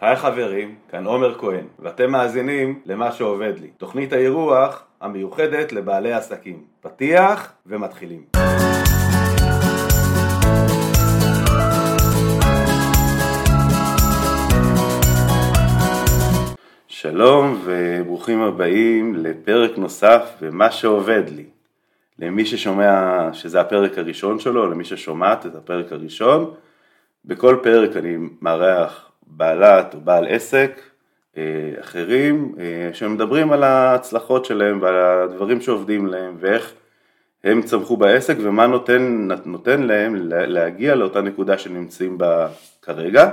היי חברים, כאן עומר כהן, ואתם מאזינים למה שעובד לי, תוכנית האירוח המיוחדת לבעלי עסקים. פתיח ומתחילים. שלום וברוכים הבאים לפרק נוסף במה שעובד לי. למי ששומע שזה הפרק הראשון שלו, למי ששומעת את הפרק הראשון, בכל פרק אני מארח בעלת או בעל עסק אה, אחרים אה, שמדברים על ההצלחות שלהם ועל הדברים שעובדים להם ואיך הם צמחו בעסק ומה נותן, נותן להם להגיע לאותה נקודה שנמצאים בה כרגע.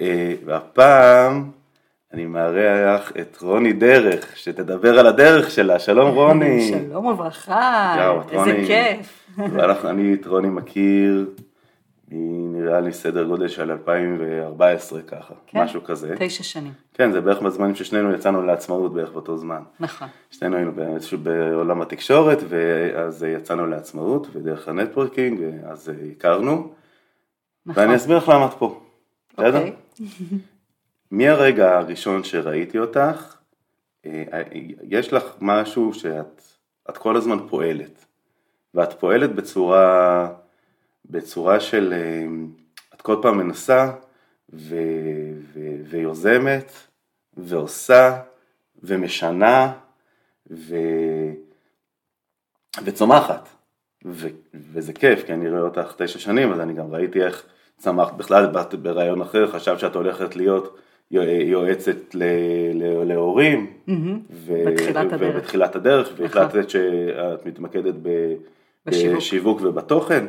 אה, והפעם אני מארח את רוני דרך, שתדבר על הדרך שלה. שלום רוני. שלום וברכה, איזה רוני, כיף. אני את רוני מכיר, נראה לי סדר גודל של 2014 ככה, כן? משהו כזה. תשע שנים. כן, זה בערך בזמנים ששנינו יצאנו לעצמאות בערך באותו זמן. נכון. שנינו היינו בעולם התקשורת, ואז יצאנו לעצמאות, ודרך ה networking, אז הכרנו. נכון. ואני אסביר לך למה את פה. אוקיי. מהרגע הראשון שראיתי אותך, אה, יש לך משהו שאת כל הזמן פועלת, ואת פועלת בצורה, בצורה של, אה, את כל פעם מנסה ו, ו, ויוזמת ועושה ומשנה ו, וצומחת, ו, וזה כיף, כי אני רואה אותך תשע שנים, אז אני גם ראיתי איך צמחת, בכלל באת ברעיון אחר, חשבת שאת הולכת להיות יועצת להורים, ובתחילת הדרך, נכון. והחלטת שאת מתמקדת בשיווק ובתוכן,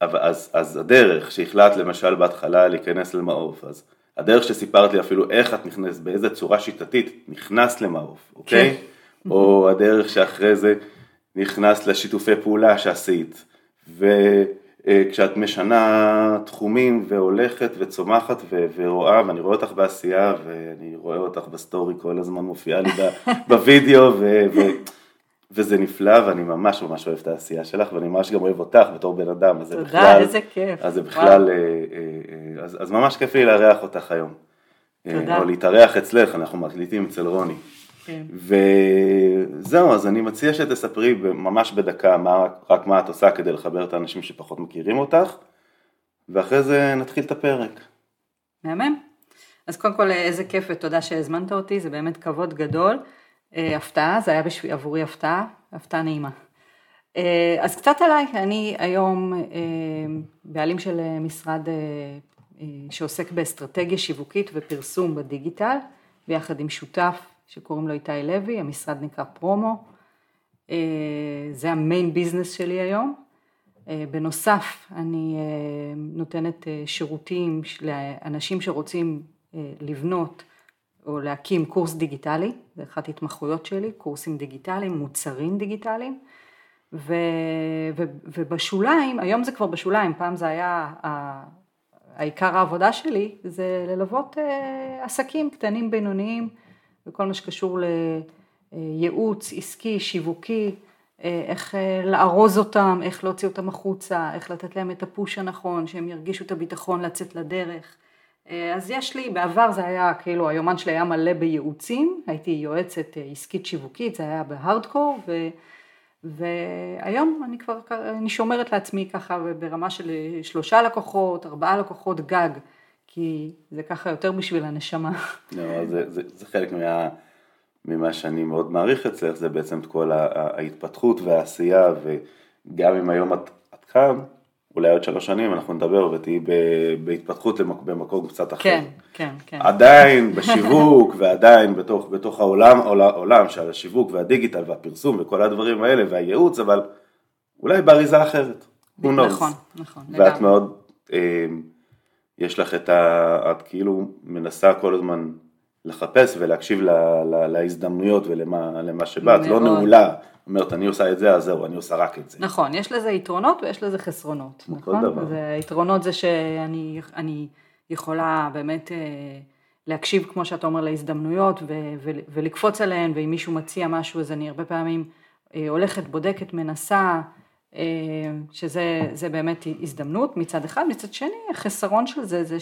אז, אז הדרך שהחלטת למשל בהתחלה להיכנס למעוף, אז הדרך שסיפרת לי אפילו איך את נכנסת, באיזה צורה שיטתית נכנסת למעוף, אוקיי? כן. או הדרך שאחרי זה נכנסת לשיתופי פעולה שעשית, ו... אה, משנה תחומים והולכת וצומחת ורואה, ואני רואה אותך בעשייה ואני רואה אותך בסטורי כל הזמן מופיעה לי בווידאו ו, ו, וזה נפלא ואני ממש ממש אוהב את העשייה שלך ואני ממש גם אוהב אותך בתור בן אדם. אז תודה, בכלל, איזה כיף. אז זה בכלל, אה, אה, אז, אז ממש כיף לי לארח אותך היום. תודה. או להתארח אצלך, אנחנו מקליטים אצל רוני. כן. וזהו, אז אני מציע שתספרי ממש בדקה מה, רק מה את עושה כדי לחבר את האנשים שפחות מכירים אותך, ואחרי זה נתחיל את הפרק. מהמם. אז קודם כל איזה כיף ותודה שהזמנת אותי, זה באמת כבוד גדול. אה, הפתעה, זה היה בשביל, עבורי הפתעה, הפתעה נעימה. אה, אז קצת עליי, אני היום אה, בעלים של משרד שעוסק באסטרטגיה שיווקית ופרסום בדיגיטל, ביחד עם שותף שקוראים לו איתי לוי, המשרד נקרא פרומו, זה המיין ביזנס שלי היום. בנוסף, אני נותנת שירותים לאנשים שרוצים לבנות או להקים קורס דיגיטלי, זה אחת התמחויות שלי, קורסים דיגיטליים, מוצרים דיגיטליים, ו, ו, ובשוליים, היום זה כבר בשוליים, פעם זה היה, העיקר העבודה שלי זה ללוות עסקים קטנים בינוניים וכל מה שקשור לייעוץ עסקי, שיווקי, איך לארוז אותם, איך להוציא אותם החוצה, איך לתת להם את הפוש הנכון, שהם ירגישו את הביטחון לצאת לדרך. אז יש לי, בעבר זה היה, כאילו היומן שלי היה מלא בייעוצים, הייתי יועצת עסקית שיווקית, זה היה בהארדקור, ו, והיום אני כבר, אני שומרת לעצמי ככה ברמה של שלושה לקוחות, ארבעה לקוחות גג. כי זה ככה יותר בשביל הנשמה. לא, זה, זה, זה חלק מה, ממה שאני מאוד מעריך אצלך, זה בעצם את כל ההתפתחות והעשייה, וגם אם היום את, את כאן, אולי עוד שלוש שנים אנחנו נדבר ותהיי בהתפתחות במקום קצת אחר. כן, כן, כן. עדיין בשיווק ועדיין בתוך, בתוך העולם, העולם של השיווק והדיגיטל והפרסום וכל הדברים האלה והייעוץ, אבל אולי באריזה אחרת. נכון, נכון. ואת לגמרי. מאוד... אה, יש לך את ה... את כאילו מנסה כל הזמן לחפש ולהקשיב ל, ל, להזדמנויות ולמה שבאת, לא נעולה, אומרת אני עושה את זה, אז זהו, אני עושה רק את זה. נכון, יש לזה יתרונות ויש לזה חסרונות, נכון? דבר. היתרונות זה שאני יכולה באמת אה, להקשיב, כמו שאתה אומר, להזדמנויות ו- ו- ולקפוץ עליהן, ואם מישהו מציע משהו אז אני הרבה פעמים אה, הולכת, בודקת, מנסה, אה, שזה באמת הזדמנות מצד אחד, מצד שני החסרון של זה זה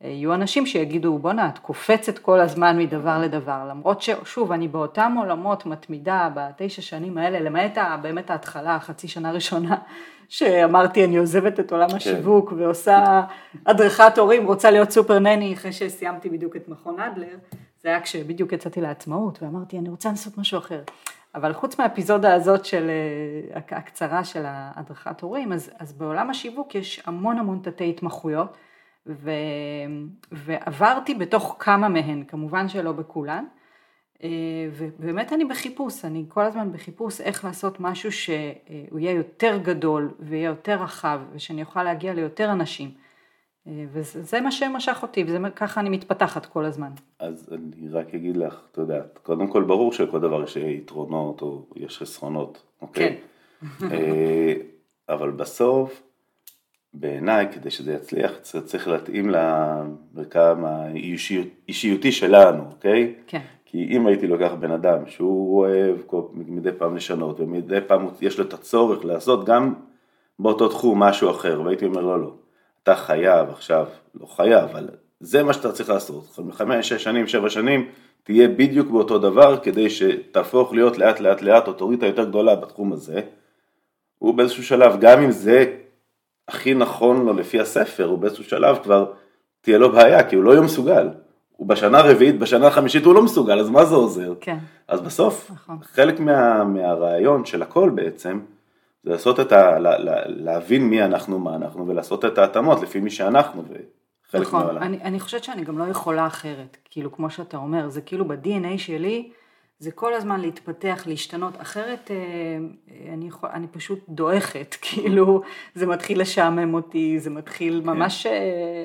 יהיו אנשים שיגידו, בואנה, את קופצת כל הזמן מדבר לדבר, למרות ששוב, אני באותם עולמות מתמידה בתשע שנים האלה, למעט באמת ההתחלה, החצי שנה ראשונה, שאמרתי, אני עוזבת את עולם כן. השיווק ועושה הדרכת הורים, רוצה להיות סופר נני אחרי שסיימתי בדיוק את מכון אדלר, זה היה כשבדיוק יצאתי לעצמאות, ואמרתי, אני רוצה לעשות משהו אחר. אבל חוץ מהאפיזודה הזאת של אה, הקצרה של הדרכת הורים, אז, אז בעולם השיווק יש המון המון תתי התמחויות. ו... ועברתי בתוך כמה מהן, כמובן שלא בכולן, אה, ובאמת אני בחיפוש, אני כל הזמן בחיפוש איך לעשות משהו שהוא יהיה יותר גדול ויהיה יותר רחב ושאני אוכל להגיע ליותר אנשים. אה, וזה מה שמשך אותי, וככה אני מתפתחת כל הזמן. אז אני רק אגיד לך, את יודעת, קודם כל ברור שלכל דבר יש יתרונות או יש חסרונות, אוקיי? כן. אה, אבל בסוף, בעיניי, כדי שזה יצליח, צריך להתאים למרקם האישיותי שלנו, אוקיי? כן. כי אם הייתי לוקח בן אדם שהוא אוהב מדי פעם לשנות ומדי פעם יש לו את הצורך לעשות גם באותו תחום משהו אחר, והייתי אומר לו לא, אתה חייב עכשיו, לא חייב, אבל זה מה שאתה צריך לעשות, חמש, שש שנים, שבע שנים, תהיה בדיוק באותו דבר כדי שתהפוך להיות לאט לאט לאט אוטוריטה יותר גדולה בתחום הזה. הוא באיזשהו שלב, גם אם זה הכי נכון לו לפי הספר, הוא באיזשהו שלב כבר תהיה לו בעיה, כי הוא לא יהיה מסוגל. הוא בשנה הרביעית, בשנה החמישית הוא לא מסוגל, אז מה זה עוזר? כן. אז בסוף, נכון. חלק מה, מהרעיון של הכל בעצם, זה לעשות את ה... לה, לה, להבין מי אנחנו, מה אנחנו, ולעשות את ההתאמות לפי מי שאנחנו, וחלק נכון, מהעולם. אני, אני חושבת שאני גם לא יכולה אחרת, כאילו כמו שאתה אומר, זה כאילו ב-DNA שלי, זה כל הזמן להתפתח, להשתנות, אחרת אה, אני, יכול, אני פשוט דועכת, כאילו זה מתחיל לשעמם אותי, זה מתחיל כן. ממש, אה,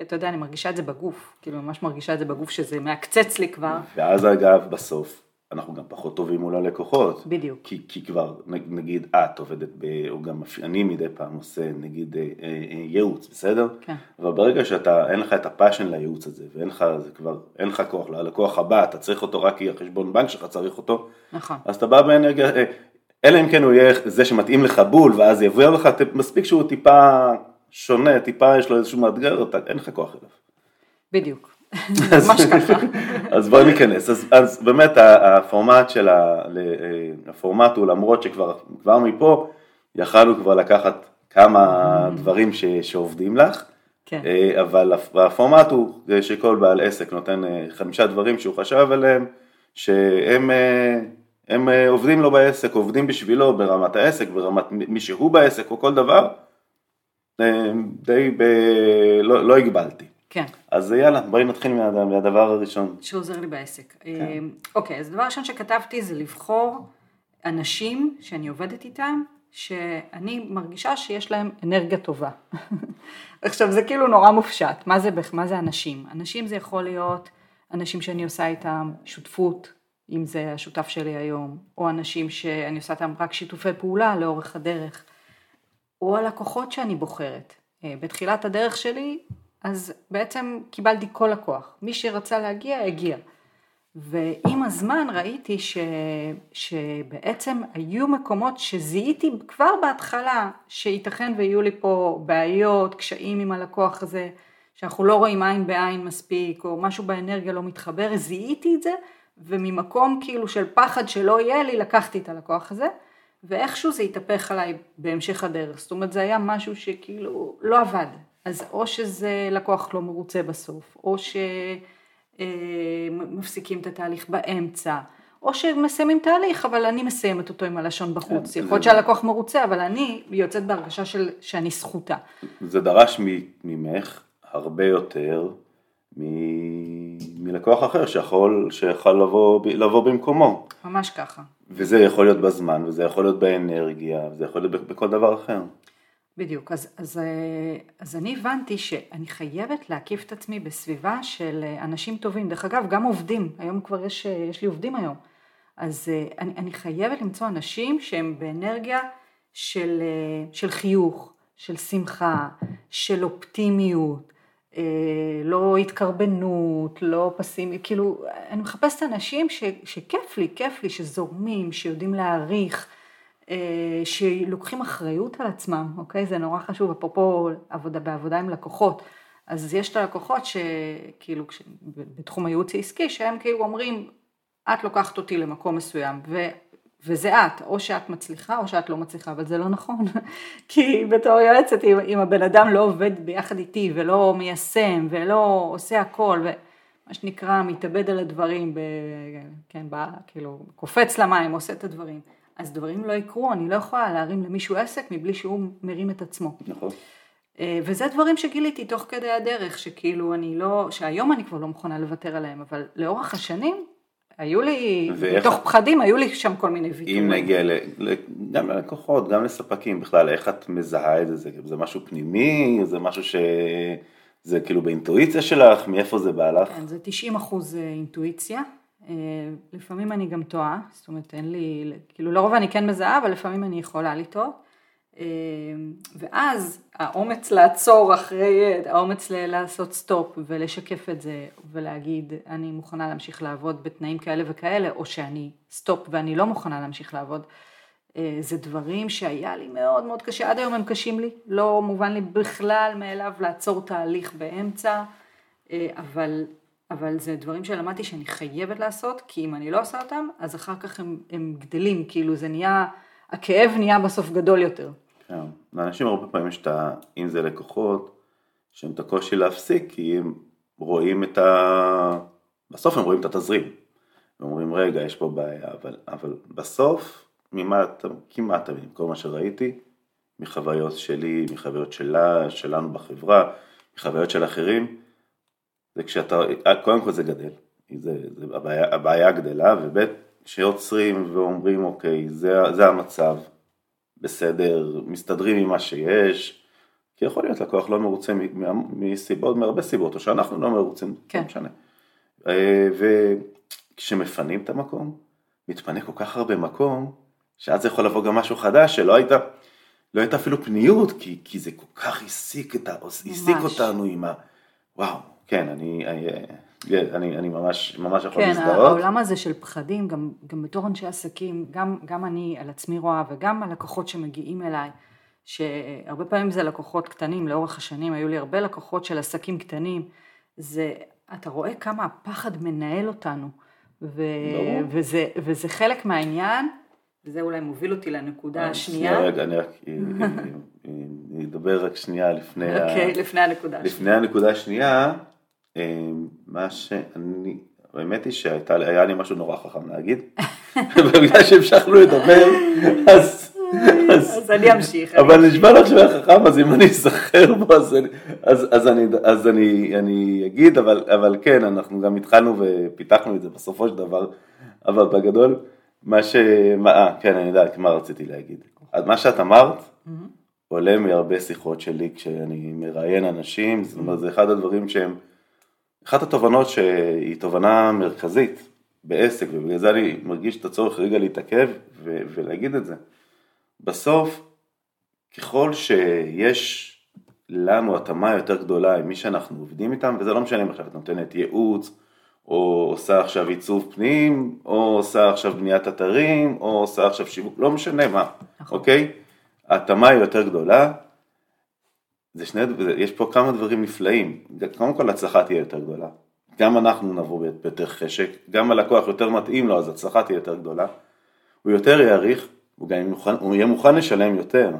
אתה יודע, אני מרגישה את זה בגוף, כאילו ממש מרגישה את זה בגוף שזה מעקצץ לי כבר. ואז אגב, בסוף, אנחנו גם פחות טובים מול הלקוחות. בדיוק. כי, כי כבר, נגיד את עובדת, ב, או גם אני מדי פעם עושה, נגיד, אה, אה, אה, ייעוץ, בסדר? כן. אבל ברגע שאתה, אין לך את הפאשן לייעוץ הזה, ואין לך, זה כבר, אין לך כוח, ללקוח הבא, אתה צריך אותו רק כי החשבון בנק שלך צריך אותו. נכון. אז אתה בא באנרגיה, אלא אם כן הוא יהיה זה שמתאים לך בול, ואז יבוא לך, מספיק שהוא טיפה שונה, טיפה יש לו איזשהו מאתגר, אין לך כוח אליו. בדיוק. ממש ככה. אז בואי ניכנס, אז, אז באמת הפורמט של ה... הפורמט הוא למרות שכבר מפה יכלנו כבר לקחת כמה דברים ש, שעובדים לך, כן. אה, אבל הפורמט הוא שכל בעל עסק נותן אה, חמישה דברים שהוא חשב עליהם, שהם אה, הם עובדים לו בעסק, עובדים בשבילו ברמת העסק, ברמת מי שהוא בעסק או כל דבר, די ב... לא, לא הגבלתי. כן. אז יאללה, בואי נתחיל מה, מהדבר הראשון. שעוזר לי בעסק. כן. אוקיי, אז הדבר הראשון שכתבתי זה לבחור אנשים שאני עובדת איתם, שאני מרגישה שיש להם אנרגיה טובה. עכשיו זה כאילו נורא מופשט, מה זה, מה זה אנשים? אנשים זה יכול להיות אנשים שאני עושה איתם שותפות, אם זה השותף שלי היום, או אנשים שאני עושה איתם רק שיתופי פעולה לאורך הדרך, או הלקוחות שאני בוחרת. אה, בתחילת הדרך שלי אז בעצם קיבלתי כל לקוח. מי שרצה להגיע, הגיע. ועם הזמן ראיתי ש, שבעצם היו מקומות שזיהיתי כבר בהתחלה שייתכן ויהיו לי פה בעיות, קשיים עם הלקוח הזה, שאנחנו לא רואים עין בעין מספיק, או משהו באנרגיה לא מתחבר, זיהיתי את זה, וממקום כאילו של פחד שלא יהיה לי, לקחתי את הלקוח הזה, ואיכשהו זה התהפך עליי בהמשך הדרך. זאת אומרת, זה היה משהו שכאילו לא עבד. אז או שזה לקוח לא מרוצה בסוף, או שמפסיקים את התהליך באמצע, או שמסיימים תהליך, אבל אני מסיימת אותו עם הלשון בחוץ. כן, יכול להיות שהלקוח מרוצה, אבל אני יוצאת בהרגשה של שאני זכותה. זה דרש ממך הרבה יותר מ... מלקוח אחר שיכול, שיכול לבוא, לבוא במקומו. ממש ככה. וזה יכול להיות בזמן, וזה יכול להיות באנרגיה, וזה יכול להיות בכל דבר אחר. בדיוק, אז, אז, אה, אז אני הבנתי שאני חייבת להקיף את עצמי בסביבה של אה, אנשים טובים, דרך אגב גם עובדים, היום כבר יש, אה, יש לי עובדים היום, אז אני, אני חייבת למצוא אנשים שהם באנרגיה של, של חיוך, של שמחה, של אופטימיות, לא התקרבנות, לא פסימיות, כאילו אני מחפשת אנשים ש, שכיף לי, כיף לי, שזורמים, שיודעים להעריך, שלוקחים אחריות על עצמם, אוקיי? זה נורא חשוב, אפרופו עבודה בעבודה עם לקוחות. אז יש את הלקוחות שכאילו, בתחום הייעוץ העסקי, שהם כאילו אומרים, את לוקחת אותי למקום מסוים, ו... וזה את, או שאת מצליחה או שאת לא מצליחה, אבל זה לא נכון, כי בתור יועצת, אם, אם הבן אדם לא עובד ביחד איתי ולא מיישם ולא עושה הכל, ומה שנקרא מתאבד על הדברים, ב, כן, ב, כאילו קופץ למים, עושה את הדברים, אז דברים לא יקרו, אני לא יכולה להרים למישהו עסק מבלי שהוא מרים את עצמו. נכון. אה, וזה דברים שגיליתי תוך כדי הדרך, שכאילו אני לא, שהיום אני כבר לא מוכנה לוותר עליהם, אבל לאורך השנים היו לי, ואיך, בתוך פחדים היו לי שם כל מיני ויתורים. אם נגיע ל, ל, גם ללקוחות, גם לספקים בכלל, איך את מזהה את זה? זה משהו פנימי? זה משהו ש... זה כאילו באינטואיציה שלך? מאיפה זה בא לך? כן, זה 90 אחוז אה, אינטואיציה. אה, לפעמים אני גם טועה, זאת אומרת אין לי, כאילו לרוב אני כן מזהה, אבל לפעמים אני יכולה לטעות. אמ, ואז האומץ לעצור אחרי, האומץ לעשות סטופ ולשקף את זה ולהגיד אני מוכנה להמשיך לעבוד בתנאים כאלה וכאלה או שאני סטופ ואני לא מוכנה להמשיך לעבוד אה, זה דברים שהיה לי מאוד מאוד קשה, עד היום הם קשים לי, לא מובן לי בכלל מאליו לעצור תהליך באמצע, אה, אבל, אבל זה דברים שלמדתי שאני חייבת לעשות, כי אם אני לא עושה אותם, אז אחר כך הם, הם גדלים, כאילו זה נהיה, הכאב נהיה בסוף גדול יותר. כן, לאנשים הרבה פעמים יש את ה... אם זה לקוחות, שהם את הקושי להפסיק, כי הם רואים את ה... בסוף הם רואים את התזרים. ואומרים, רגע, יש פה בעיה, אבל, אבל בסוף, ממה כמעט תמיד, כל מה שראיתי, מחוויות שלי, מחוויות שלה, שלנו בחברה, מחוויות של אחרים, זה כשאתה, קודם כל זה גדל, זה, זה, הבעיה, הבעיה גדלה, וב' כשיוצרים ואומרים, אוקיי, זה, זה המצב, בסדר, מסתדרים עם מה שיש, כי יכול להיות לקוח לא מרוצה מסיבות, מהרבה סיבות, או שאנחנו לא מרוצים, לא כן. לא משנה. אה, וכשמפנים את המקום, מתפנה כל כך הרבה מקום, שאז יכול לבוא גם משהו חדש שלא הייתה, לא הייתה אפילו פניות, כי, כי זה כל כך העסיק, אותנו עם ה... וואו, כן, אני, אני כן, אני, אני ממש, ממש יכול כן, להזדהות. כן, העולם הזה של פחדים, גם, גם בתור אנשי עסקים, גם, גם אני על עצמי רואה וגם הלקוחות שמגיעים אליי, שהרבה פעמים זה לקוחות קטנים, לאורך השנים היו לי הרבה לקוחות של עסקים קטנים, זה, אתה רואה כמה הפחד מנהל אותנו, ו, וזה, וזה חלק מהעניין, וזה אולי מוביל אותי לנקודה אה, השנייה. רגע, אני רק אדבר רק שנייה לפני, okay, ה... לפני הנקודה השנייה. לפני הנקודה השנייה. אמ, מה שאני, האמת היא שהיה לי משהו נורא חכם להגיד, ובגלל שהמשכנו לדבר, אז... אז אני אמשיך. אבל נשמע לך שהוא היה חכם, אז אם אני אזכר בו, אז אני אגיד, אבל כן, אנחנו גם התחלנו ופיתחנו את זה בסופו של דבר, אבל בגדול, מה ש... אה, כן, אני יודע מה רציתי להגיד. מה שאת אמרת, עולה מהרבה שיחות שלי כשאני מראיין אנשים, זאת אומרת, זה אחד הדברים שהם... אחת התובנות שהיא תובנה מרכזית בעסק, ובגלל זה אני מרגיש את הצורך רגע להתעכב ו- ולהגיד את זה. בסוף, ככל שיש לנו התאמה יותר גדולה עם מי שאנחנו עובדים איתם, וזה לא משנה אם עכשיו את נותנת ייעוץ, או עושה עכשיו עיצוב פנים, או עושה עכשיו בניית אתרים, או עושה עכשיו שיווק, לא משנה מה, נכון. אוקיי? ההתאמה היא יותר גדולה, זה שני, יש פה כמה דברים נפלאים, קודם כל הצלחה תהיה יותר גדולה, גם אנחנו נבוא ביותר חשק, גם הלקוח יותר מתאים לו אז הצלחה תהיה יותר גדולה, הוא יותר יעריך, הוא גם מוכן, הוא יהיה מוכן לשלם יותר,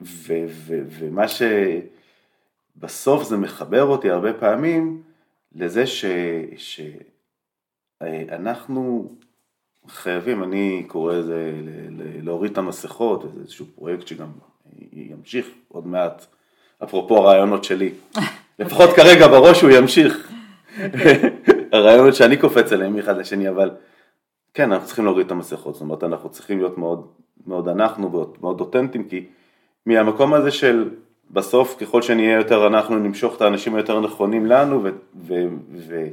ו, ו, ומה שבסוף זה מחבר אותי הרבה פעמים לזה ש, שאנחנו חייבים, אני קורא לזה להוריד את המסכות, זה איזשהו פרויקט שגם ימשיך עוד מעט אפרופו הרעיונות שלי. לפחות כרגע בראש הוא ימשיך. הרעיונות שאני קופץ עליהם מאחד לשני, אבל כן, אנחנו צריכים להוריד את המסכות, זאת אומרת, אנחנו צריכים להיות מאוד, מאוד אנחנו, מאוד אותנטיים, כי מהמקום הזה של בסוף, ככל שנהיה יותר אנחנו, נמשוך את האנשים היותר נכונים לנו, ו, ו, ו,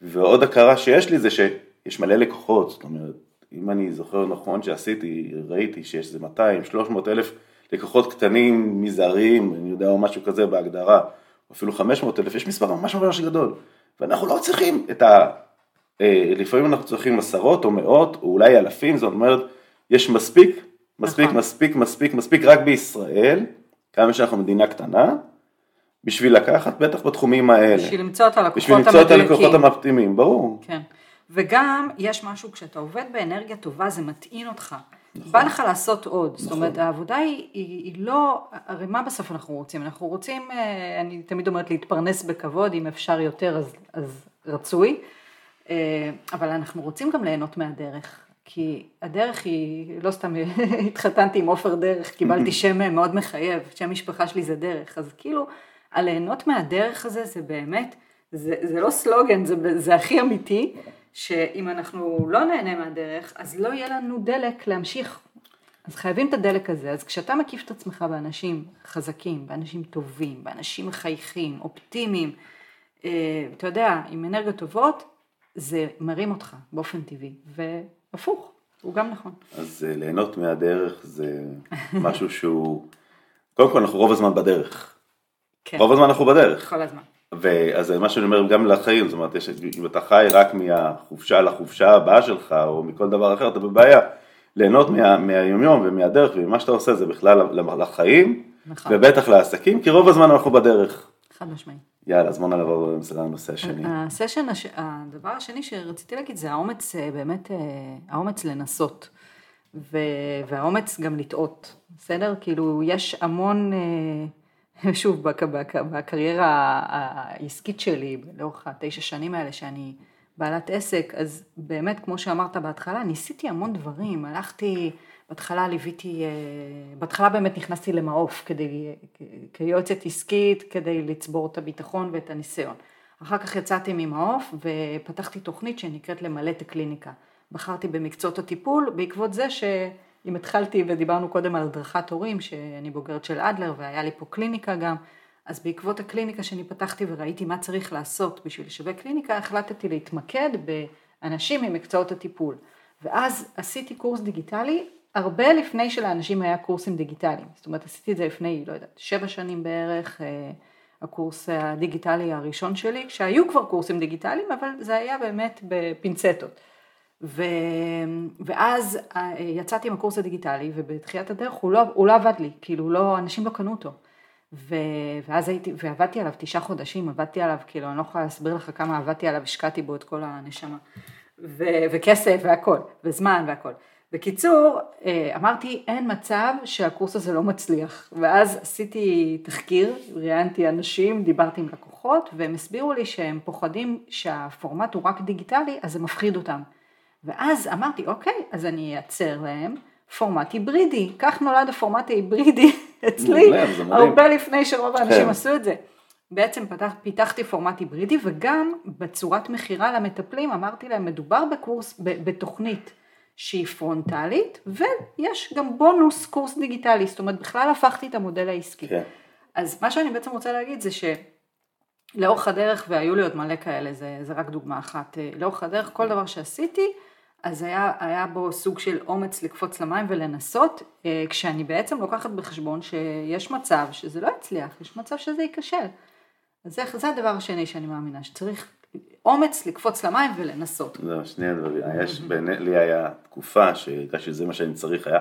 ועוד הכרה שיש לי זה שיש מלא לקוחות, זאת אומרת, אם אני זוכר נכון שעשיתי, ראיתי שיש איזה 200, 300 אלף לקוחות קטנים, מזעריים, אני יודע, או משהו כזה בהגדרה, אפילו 500 אלף, יש מספר ממש ממש גדול, ואנחנו לא צריכים את ה... אה, לפעמים אנחנו צריכים עשרות או מאות, או אולי אלפים, זאת אומרת, יש מספיק, מספיק, נכון. מספיק, מספיק, מספיק, רק בישראל, כמה שאנחנו מדינה קטנה, בשביל לקחת, בטח בתחומים האלה. בשביל למצוא את הלקוחות בשביל המדויקים. למצוא את הלקוחות המתאימים, ברור. כן. וגם יש משהו, כשאתה עובד באנרגיה טובה, זה מטעין אותך. נכון. בא לך לעשות עוד. נכון. זאת אומרת, העבודה היא, היא, היא לא, הרי מה בסוף אנחנו רוצים? אנחנו רוצים, אה, אני תמיד אומרת, להתפרנס בכבוד, אם אפשר יותר אז, אז רצוי, אה, אבל אנחנו רוצים גם ליהנות מהדרך. כי הדרך היא, לא סתם התחתנתי עם עופר דרך, קיבלתי שם מאוד מחייב, שם משפחה שלי זה דרך, אז כאילו, הליהנות מהדרך הזה זה באמת, זה, זה לא סלוגן, זה, זה הכי אמיתי, שאם אנחנו לא נהנה מהדרך, אז לא יהיה לנו דלק להמשיך. אז חייבים את הדלק הזה. אז כשאתה מקיף את עצמך באנשים חזקים, באנשים טובים, באנשים מחייכים, אופטימיים, אה, אתה יודע, עם אנרגיות טובות, זה מרים אותך באופן טבעי, והפוך, הוא גם נכון. אז אה, ליהנות מהדרך זה משהו שהוא, קודם כל אנחנו רוב הזמן בדרך. כן. רוב הזמן אנחנו בדרך. כל הזמן. ואז מה שאני אומר גם לחיים, זאת אומרת, יש, אם אתה חי רק מהחופשה לחופשה הבאה שלך, או מכל דבר אחר, אתה בבעיה. ליהנות מה, מהיומיום ומהדרך וממה שאתה עושה זה בכלל לחיים, נכון. ובטח לעסקים, כי רוב הזמן אנחנו בדרך. חד משמעי. יאללה, אז בואו נעבור לנושא השני. הסשן, הש... הדבר השני שרציתי להגיד זה האומץ, אה, באמת, אה, האומץ לנסות, ו... והאומץ גם לטעות, בסדר? כאילו, יש המון... שוב, בק, בק, בקריירה העסקית שלי, לאורך התשע שנים האלה שאני בעלת עסק, אז באמת, כמו שאמרת בהתחלה, ניסיתי המון דברים, הלכתי, בהתחלה ליוויתי, אה, בהתחלה באמת נכנסתי למעוף כדי, כיועצת עסקית, כדי לצבור את הביטחון ואת הניסיון. אחר כך יצאתי ממעוף ופתחתי תוכנית שנקראת למלא את הקליניקה. בחרתי במקצועות הטיפול בעקבות זה ש... אם התחלתי ודיברנו קודם על הדרכת הורים, שאני בוגרת של אדלר והיה לי פה קליניקה גם, אז בעקבות הקליניקה שאני פתחתי וראיתי מה צריך לעשות בשביל לשווק קליניקה, החלטתי להתמקד באנשים ממקצועות הטיפול. ואז עשיתי קורס דיגיטלי הרבה לפני שלאנשים היה קורסים דיגיטליים. זאת אומרת, עשיתי את זה לפני, לא יודעת, שבע שנים בערך, אה, הקורס הדיגיטלי הראשון שלי, כשהיו כבר קורסים דיגיטליים, אבל זה היה באמת בפינצטות. ו... ואז אה, יצאתי עם הקורס הדיגיטלי ובתחילת הדרך הוא לא, הוא לא עבד לי, כאילו לא, אנשים לא קנו אותו. ו... ואז הייתי, ועבדתי עליו תשעה חודשים, עבדתי עליו, כאילו אני לא יכולה להסביר לך כמה עבדתי עליו, השקעתי בו את כל הנשמה. ו... וכסף והכל, וזמן והכל. בקיצור, אה, אמרתי אין מצב שהקורס הזה לא מצליח. ואז עשיתי תחקיר, ראיינתי אנשים, דיברתי עם לקוחות, והם הסבירו לי שהם פוחדים שהפורמט הוא רק דיגיטלי, אז זה מפחיד אותם. ואז אמרתי, אוקיי, אז אני אייצר להם פורמט היברידי. כך נולד הפורמט ההיברידי אצלי, הרבה לפני שרוב האנשים כן. עשו את זה. בעצם פתח, פיתחתי פורמט היברידי וגם בצורת מכירה למטפלים אמרתי להם מדובר בקורס, בתוכנית שהיא פרונטלית ויש גם בונוס קורס דיגיטלי, זאת אומרת בכלל הפכתי את המודל העסקי. כן. אז מה שאני בעצם רוצה להגיד זה שלאורך הדרך, והיו לי עוד מלא כאלה, זה, זה רק דוגמה אחת, אה, לאורך הדרך כל דבר שעשיתי אז היה, היה בו סוג של אומץ לקפוץ למים ולנסות, אה, כשאני בעצם לוקחת בחשבון שיש מצב שזה לא יצליח, יש מצב שזה ייכשל. אז זה, זה הדבר השני שאני מאמינה, שצריך אומץ לקפוץ למים ולנסות. לא, שני הדברים, יש, בעיני, לי היה תקופה שהייתה שזה מה שאני צריך, היה,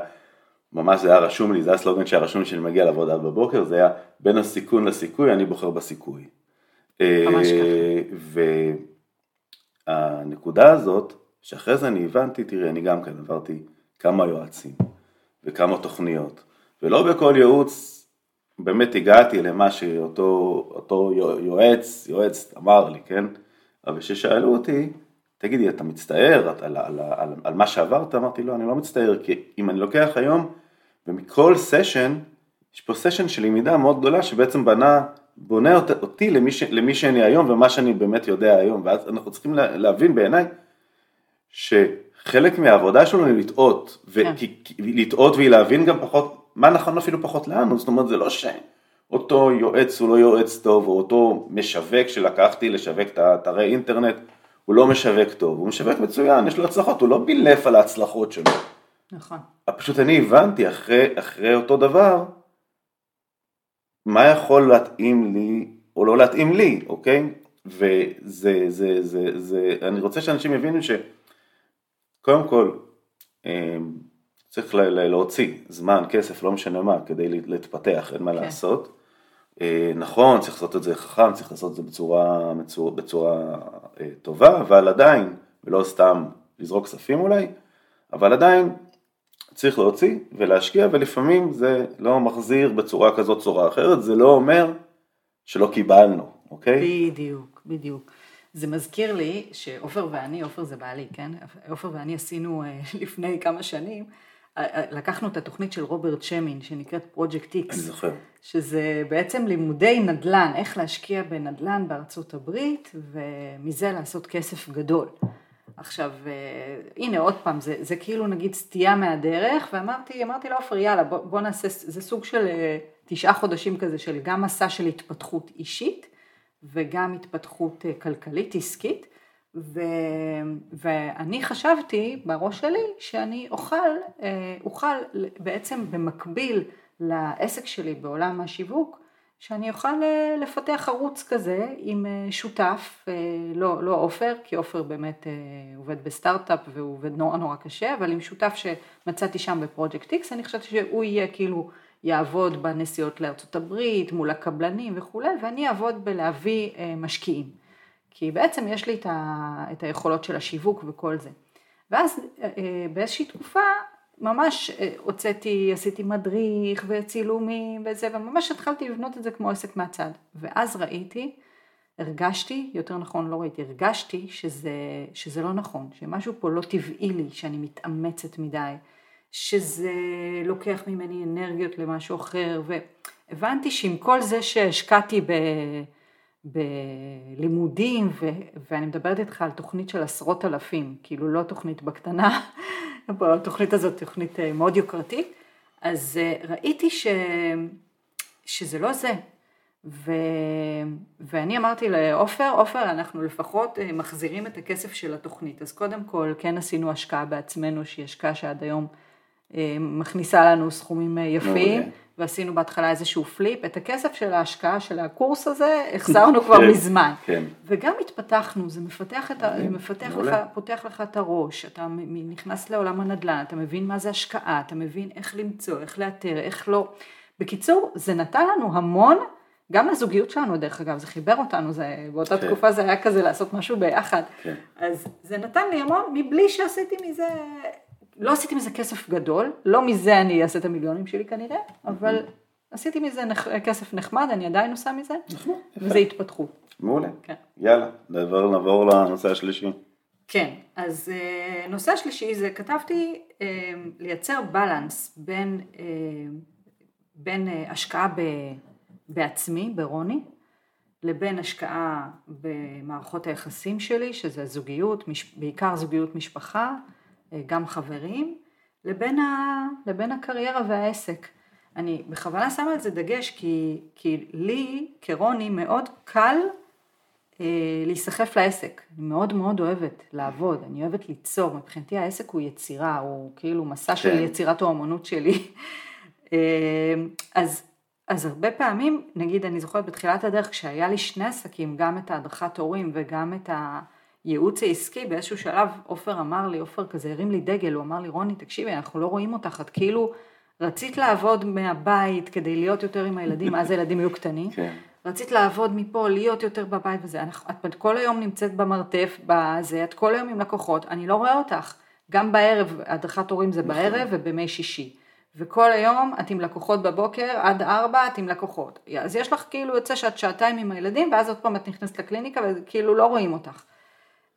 ממש זה היה רשום לי, זה היה סלוגן שהיה רשום לי שאני מגיע לעבודה בבוקר, זה היה בין הסיכון לסיכוי, אני בוחר בסיכוי. ממש אה, ככה. והנקודה הזאת, שאחרי זה אני הבנתי, תראי, אני גם כן עברתי כמה יועצים וכמה תוכניות, ולא בכל ייעוץ באמת הגעתי למה שאותו יועץ, יועץ אמר לי, כן? אבל כששאלו אותי, תגידי, אתה מצטער על, על, על, על מה שעברת? אמרתי, לא, אני לא מצטער, כי אם אני לוקח היום, ומכל סשן, יש פה סשן של למידה מאוד גדולה, שבעצם בנה, בונה אותי למי, ש, למי שאני היום, ומה שאני באמת יודע היום, ואז אנחנו צריכים להבין בעיניי, שחלק מהעבודה שלנו היא לטעות, כן. לטעות ולהבין גם פחות, מה נכון אפילו פחות לנו, זאת אומרת זה לא שאותו יועץ הוא לא יועץ טוב, או אותו משווק שלקחתי לשווק את האתרי אינטרנט, הוא לא משווק טוב, הוא משווק מצוין, יש לו הצלחות, הוא לא בילף על ההצלחות שלו. נכון. פשוט אני הבנתי אחרי, אחרי אותו דבר, מה יכול להתאים לי או לא להתאים לי, אוקיי? וזה, זה, זה, זה, אני רוצה שאנשים יבינו ש... קודם כל, אמ, צריך להוציא זמן, כסף, לא משנה מה, כדי להתפתח, אין מה כן. לעשות, אה, נכון, צריך לעשות את זה חכם, צריך לעשות את זה בצורה, בצורה, בצורה אה, טובה, אבל עדיין, ולא סתם לזרוק כספים אולי, אבל עדיין צריך להוציא ולהשקיע, ולפעמים זה לא מחזיר בצורה כזאת, צורה אחרת, זה לא אומר שלא קיבלנו, אוקיי? בדיוק, בדיוק. זה מזכיר לי שעופר ואני, עופר זה בעלי, כן? עופר ואני עשינו אה, לפני כמה שנים, אה, אה, לקחנו את התוכנית של רוברט שמין, שנקראת פרויקט איקס. אני זוכר. שזה בעצם לימודי נדל"ן, איך להשקיע בנדל"ן בארצות הברית, ומזה לעשות כסף גדול. עכשיו, הנה עוד פעם, זה, זה כאילו נגיד סטייה מהדרך, ואמרתי, אמרתי לעופר, יאללה, בוא, בוא נעשה, זה סוג של תשעה חודשים כזה של גם מסע של התפתחות אישית, וגם התפתחות כלכלית עסקית. ו, ואני חשבתי בראש שלי שאני אוכל, אה, אוכל בעצם במקביל לעסק שלי בעולם השיווק, שאני אוכל אה, לפתח ערוץ כזה עם אה, שותף, לא, לא עופר, כי עופר באמת עובד בסטארט-אפ והוא עובד נורא נורא קשה, אבל עם שותף שמצאתי שם בפרויקט X, אני חשבתי שהוא יהיה כאילו יעבוד בנסיעות לארצות הברית, מול הקבלנים וכולי, ואני אעבוד בלהביא משקיעים. כי בעצם יש לי את, היכולות של השיווק וכל זה. ואז אה, אה, באיזושהי תקופה ממש אה, הוצאתי, עשיתי מדריך וצילומים וזה, וממש התחלתי לבנות את זה כמו עסק מהצד. ואז ראיתי, הרגשתי, יותר נכון לא ראיתי, הרגשתי שזה, שזה לא נכון, שמשהו פה לא טבעי לי, שאני מתאמצת מדי, שזה לוקח ממני אנרגיות למשהו אחר, והבנתי שעם כל זה שהשקעתי ב... בלימודים, ו, ואני מדברת איתך על תוכנית של עשרות אלפים, כאילו לא תוכנית בקטנה, התוכנית הזאת תוכנית אה, מאוד יוקרתית, אז אה, ראיתי ש, שזה לא זה. ו, ואני אמרתי לעופר, עופר, אנחנו לפחות אה, מחזירים את הכסף של התוכנית. אז קודם כל, כן עשינו השקעה בעצמנו, שהיא השקעה שעד היום מכניסה לנו סכומים יפים. Okay. ועשינו בהתחלה איזשהו פליפ, את הכסף של ההשקעה של הקורס הזה החזרנו כבר כן, מזמן. כן. וגם התפתחנו, זה מפתח, את ה, מפתח לך, פותח לך את הראש, אתה נכנס לעולם הנדל"ן, אתה מבין מה זה השקעה, אתה מבין איך למצוא, איך לאתר, איך לא. בקיצור, זה נתן לנו המון, גם לזוגיות שלנו דרך אגב, זה חיבר אותנו, זה, באותה כן. תקופה זה היה כזה לעשות משהו ביחד. כן. אז זה נתן לי המון מבלי שעשיתי מזה לא עשיתי מזה כסף גדול, לא מזה אני אעשה את המיליונים שלי כנראה, אבל עשיתי מזה נח... כסף נחמד, אני עדיין עושה מזה, נכון, וזה התפתחות. מעולה. כן. יאללה, נעבור, נעבור לנושא השלישי. כן, אז uh, נושא השלישי זה כתבתי uh, לייצר בלנס בין, uh, בין השקעה ב, בעצמי, ברוני, לבין השקעה במערכות היחסים שלי, שזה זוגיות, מש, בעיקר זוגיות משפחה, אה, גם חברים, לבין, ה, לבין הקריירה והעסק. אני בכוונה שמה על זה דגש כי, כי לי כרוני מאוד קל אה, להיסחף לעסק. אני מאוד מאוד אוהבת לעבוד, אני אוהבת ליצור, מבחינתי העסק הוא יצירה, הוא כאילו מסע כן. של יצירת האומנות שלי. אה, אז, אז הרבה פעמים, נגיד אני זוכרת בתחילת הדרך כשהיה לי שני עסקים, גם את ההדרכת הורים וגם את ה... הייעוץ העסקי, באיזשהו שלב עופר אמר לי, עופר כזה הרים לי דגל, הוא אמר לי, רוני, תקשיבי, אנחנו לא רואים אותך, את כאילו רצית לעבוד מהבית כדי להיות יותר עם הילדים, אז הילדים יהיו קטנים, כן. רצית לעבוד מפה, להיות יותר בבית וזה, את כל היום נמצאת במרתף, בזה, את כל היום עם לקוחות, אני לא רואה אותך. גם בערב, הדרכת הורים זה נכון. בערב ובימי שישי. וכל היום את עם לקוחות בבוקר, עד ארבע את עם לקוחות. אז יש לך כאילו יוצא שאת שעתיים עם הילדים, ואז עוד פעם את נכנסת לקליניקה וכאילו לא רואים אותך.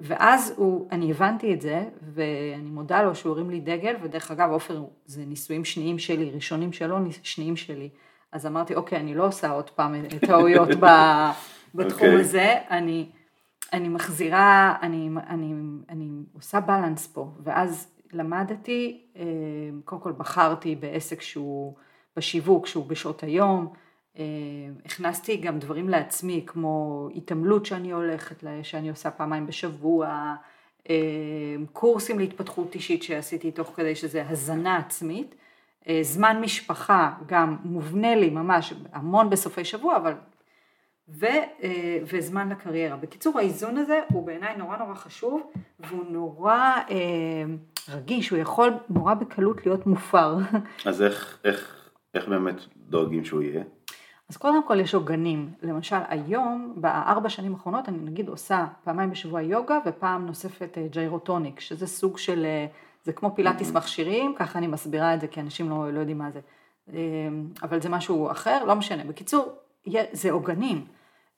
ואז הוא, אני הבנתי את זה, ואני מודה לו שהוא הרים לי דגל, ודרך אגב, עופר, זה נישואים שניים שלי, ראשונים שלו, שניים שלי. אז אמרתי, אוקיי, אני לא עושה עוד פעם טעויות בתחום okay. אוקיי. הזה, אני, אני מחזירה, אני, אני, אני עושה בלנס פה, ואז למדתי, אה, קודם כל בחרתי בעסק שהוא בשיווק, שהוא בשעות היום, הכנסתי גם דברים לעצמי, כמו התעמלות שאני הולכת, שאני עושה פעמיים בשבוע, אה, קורסים להתפתחות אישית שעשיתי תוך כדי שזה הזנה עצמית, אה, זמן משפחה גם מובנה לי ממש המון בסופי שבוע, אבל... ו, וזמן לקריירה. בקיצור, האיזון הזה הוא בעיניי נורא נורא חשוב, והוא נורא רגיש, הוא יכול נורא בקלות להיות מופר. אז איך, איך, איך באמת דואגים שהוא יהיה? אז קודם כל יש עוגנים, למשל היום, בארבע שנים האחרונות אני נגיד עושה פעמיים בשבוע יוגה ופעם נוספת ג'יירוטוניק, שזה סוג של, זה כמו פילאטיס מכשירים, ככה אני מסבירה את זה כי אנשים לא, לא יודעים מה זה, אבל זה משהו אחר, לא משנה. בקיצור, זה עוגנים.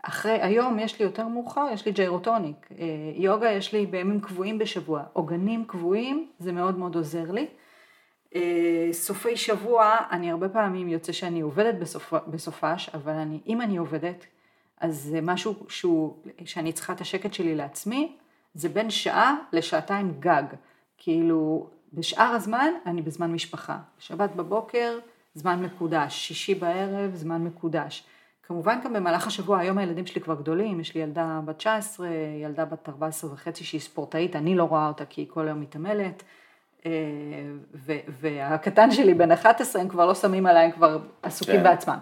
אחרי, היום יש לי יותר מאוחר, יש לי ג'יירוטוניק. יוגה יש לי בימים קבועים בשבוע. עוגנים קבועים, זה מאוד מאוד עוזר לי. סופי שבוע, אני הרבה פעמים יוצא שאני עובדת בסופ, בסופש, אבל אני, אם אני עובדת, אז זה משהו שהוא, שאני צריכה את השקט שלי לעצמי, זה בין שעה לשעתיים גג. כאילו, בשאר הזמן אני בזמן משפחה. שבת בבוקר, זמן מקודש, שישי בערב, זמן מקודש. כמובן גם במהלך השבוע, היום הילדים שלי כבר גדולים, יש לי ילדה בת 19, ילדה בת 14 וחצי שהיא ספורטאית, אני לא רואה אותה כי היא כל היום מתעמלת, והקטן שלי בן 11, הם כבר לא שמים עליי, הם כבר עסוקים כן. בעצמם.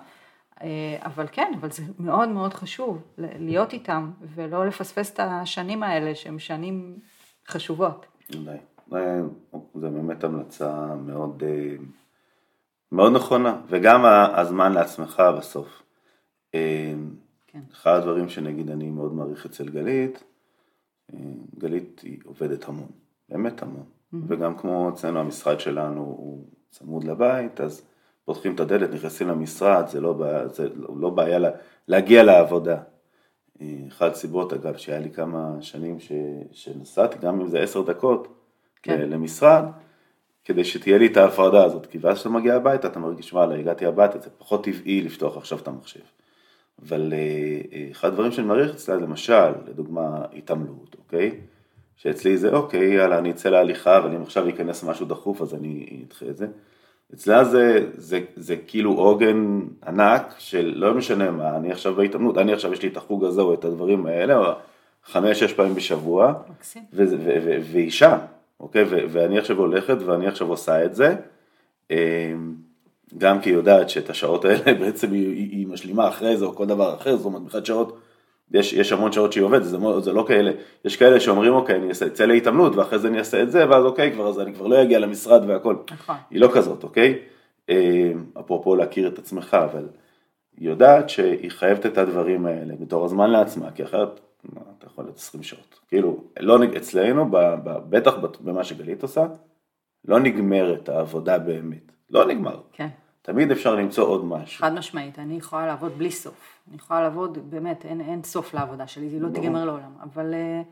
אבל כן, אבל זה מאוד מאוד חשוב להיות איתם ולא לפספס את השנים האלה שהן שנים חשובות. זה באמת המלצה מאוד, מאוד נכונה, וגם הזמן לעצמך בסוף. כן. אחד הדברים שנגיד אני מאוד מעריך אצל גלית, גלית היא עובדת המון, באמת המון. Mm-hmm. וגם כמו אצלנו המשרד שלנו הוא צמוד לבית, אז פותחים את הדלת, נכנסים למשרד, זה לא, בעיה, זה לא בעיה לה, להגיע לעבודה. אחת הסיבות אגב שהיה לי כמה שנים ש, שנסעתי, גם אם זה עשר דקות כן. למשרד, כדי שתהיה לי את ההפרדה הזאת, כי ואז כשאתה מגיע הביתה אתה מרגיש וואלה הגעתי הביתה, זה פחות טבעי לפתוח עכשיו את המחשב. אבל אחד הדברים שאני מעריך אצלה, למשל, לדוגמה התעמלות, אוקיי? שאצלי זה אוקיי, יאללה, אני אצא להליכה, אבל אם עכשיו ייכנס משהו דחוף אז אני אדחה את זה. אצלה זה, זה, זה כאילו עוגן ענק של לא משנה מה, אני עכשיו בהתעמלות, אני עכשיו יש לי את החוג הזה או את הדברים האלה, או חמש-שש פעמים בשבוע, והיא שם, אוקיי? ואני עכשיו הולכת ואני עכשיו עושה את זה. אמ, גם כי היא יודעת שאת השעות האלה בעצם היא, היא משלימה אחרי זה או כל דבר אחר, זאת אומרת מבחינת שעות יש, יש המון שעות שהיא עובדת, זה, זה לא כאלה, יש כאלה שאומרים אוקיי אני אצא להתעמלות ואחרי זה אני אעשה את זה ואז אוקיי כבר אז אני כבר לא אגיע למשרד והכל, נכון. היא לא כזאת אוקיי, אה, אפרופו להכיר את עצמך אבל היא יודעת שהיא חייבת את הדברים האלה בתור הזמן לעצמה כי אחרת מה, אתה יכול להיות 20 שעות, כאילו לא אצלנו בטח במה שגלית עושה לא נגמרת העבודה באמת, לא נגמר. כן. תמיד אפשר למצוא עוד משהו. חד משמעית, אני יכולה לעבוד בלי סוף. אני יכולה לעבוד, באמת, אין, אין סוף לעבודה שלי, זה לא תיגמר לעולם. אבל אה,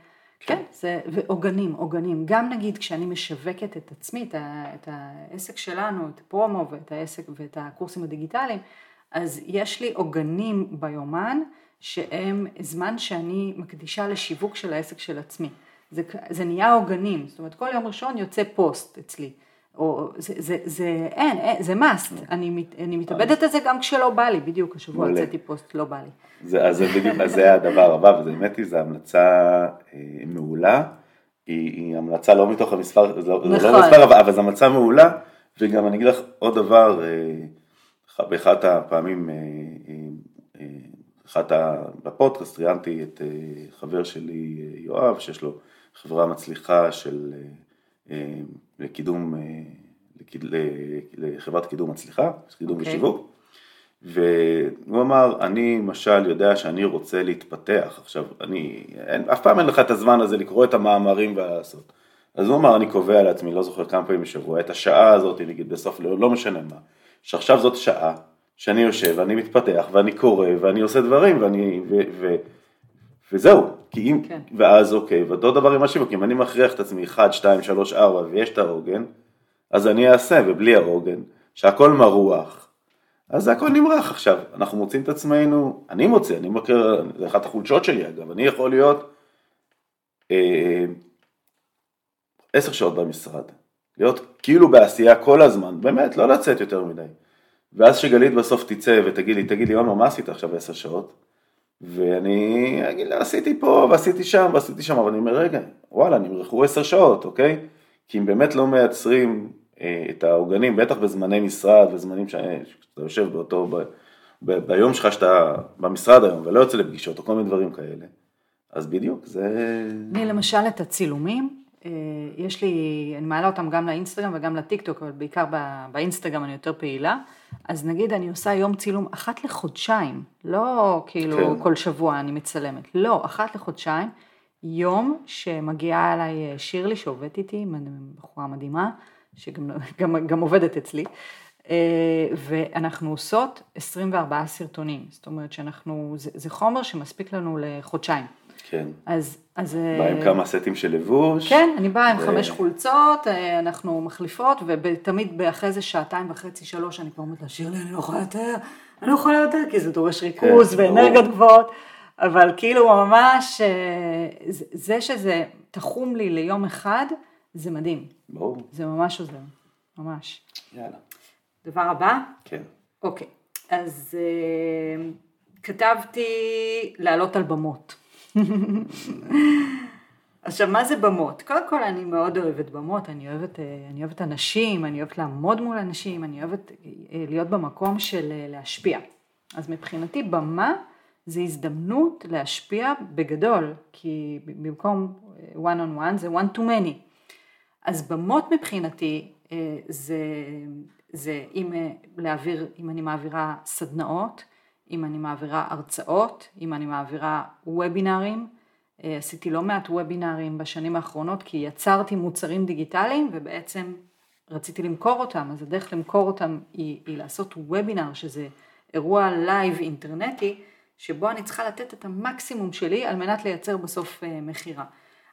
כן, כן זה, ועוגנים, עוגנים. גם נגיד כשאני משווקת את עצמי, את, ה, את העסק שלנו, את פרומו ואת העסק ואת הקורסים הדיגיטליים, אז יש לי עוגנים ביומן, שהם זמן שאני מקדישה לשיווק של העסק של עצמי. זה, זה נהיה עוגנים, זאת אומרת כל יום ראשון יוצא פוסט אצלי. או זה, זה, זה אין, אין, זה must, אני, אני מתאבדת על זה גם כשלא בא לי, בדיוק השבוע הוצאתי פוסט, לא בא לי. זה, אז זה בדיוק, אז זה הדבר הבא, וזה באמת זו המלצה אה, מעולה, היא, היא המלצה לא מתוך המספר, לא, לא נכון. לא מספר, אבל, אבל זו המלצה מעולה, וגם אני אגיד לך עוד דבר, אה, באחת הפעמים, אה, אחת. בפודקאסט ראיינתי את חבר שלי יואב, שיש לו חברה מצליחה של לקידום, לחברת קידום מצליחה, קידום okay. אוקיי. ושיווק, והוא אמר, אני למשל יודע שאני רוצה להתפתח, עכשיו, אני, אין, אף פעם אין לך את הזמן הזה לקרוא את המאמרים ולעשות. אז הוא אמר, אני קובע לעצמי, לא זוכר כמה פעמים בשבוע, את השעה הזאת, נגיד בסוף, לא, לא משנה מה, שעכשיו זאת שעה שאני יושב ואני מתפתח ואני קורא ואני עושה דברים ואני, ו, ו, וזהו, כי אם, כן. ואז אוקיי, ואותו דבר עם השיווק, אם אני מכריח את עצמי 1, 2, 3, 4 ויש את העוגן, אז אני אעשה, ובלי העוגן, שהכל מרוח, אז זה הכל נמרח עכשיו, אנחנו מוצאים את עצמנו, אני מוצא, אני מכיר, זה אחת החולשות שלי אגב, אני יכול להיות אה, עשר שעות במשרד, להיות כאילו בעשייה כל הזמן, באמת, לא לצאת יותר מדי, ואז שגלית בסוף תצא ותגיד לי, תגיד לי, עומר, מה עשית עכשיו עשר שעות? ואני אגיד לה, עשיתי פה ועשיתי שם ועשיתי שם, אבל אני אומר, רגע, וואלה, נמרחו עשר שעות, אוקיי? כי אם באמת לא מייצרים אה, את העוגנים, בטח בזמני משרד וזמנים שאתה יושב באותו, ב, ב, ביום שלך שאתה במשרד היום ולא יוצא לפגישות או כל מיני דברים כאלה, אז בדיוק, זה... אני למשל את הצילומים, אה, יש לי, אני מעלה אותם גם לאינסטגרם וגם לטיק טוק, אבל בעיקר באינסטגרם אני יותר פעילה, אז נגיד אני עושה יום צילום אחת לחודשיים, לא כאילו כן. כל שבוע אני מצלמת, לא, אחת לחודשיים, יום שמגיעה אליי אה, שירלי שעובדת איתי, בחורה מדהימה, שגם גם, גם עובדת אצלי, אה, ואנחנו עושות 24 סרטונים, זאת אומרת שאנחנו, זה, זה חומר שמספיק לנו לחודשיים. כן. אז, אז... בא עם אה, כמה סטים של לבוש. כן, אני באה עם ו- חמש חולצות, אה, אנחנו מחליפות, ותמיד אחרי זה שעתיים וחצי, שלוש, אני כבר אומרת לה, שירלי, אני לא יכולה יותר, אני לא יכולה יותר, כי זה דורש ריכוז כן, ואנרגיות. גבוהות, אבל כאילו ממש, אה, זה- זה שזה תחום לי ליום אחד, זה מדהים, ברור. זה ממש עוזר, ממש. יאללה. דבר הבא, כן. אוקיי, אז אה, כתבתי לעלות על במות. עכשיו, מה זה במות? קודם כל, אני מאוד אוהבת במות, אני אוהבת, אה, אני אוהבת אנשים, אני אוהבת לעמוד מול אנשים, אני אוהבת אה, להיות במקום של אה, להשפיע. אז מבחינתי, במה זה הזדמנות להשפיע בגדול, כי במקום one on one זה one to many. אז במות מבחינתי זה, זה אם להעביר, אם אני מעבירה סדנאות, אם אני מעבירה הרצאות, אם אני מעבירה וובינארים, אה, עשיתי לא מעט וובינארים בשנים האחרונות כי יצרתי מוצרים דיגיטליים ובעצם רציתי למכור אותם, אז הדרך למכור אותם היא, היא לעשות וובינאר שזה אירוע לייב אינטרנטי שבו אני צריכה לתת את המקסימום שלי על מנת לייצר בסוף אה, מכירה.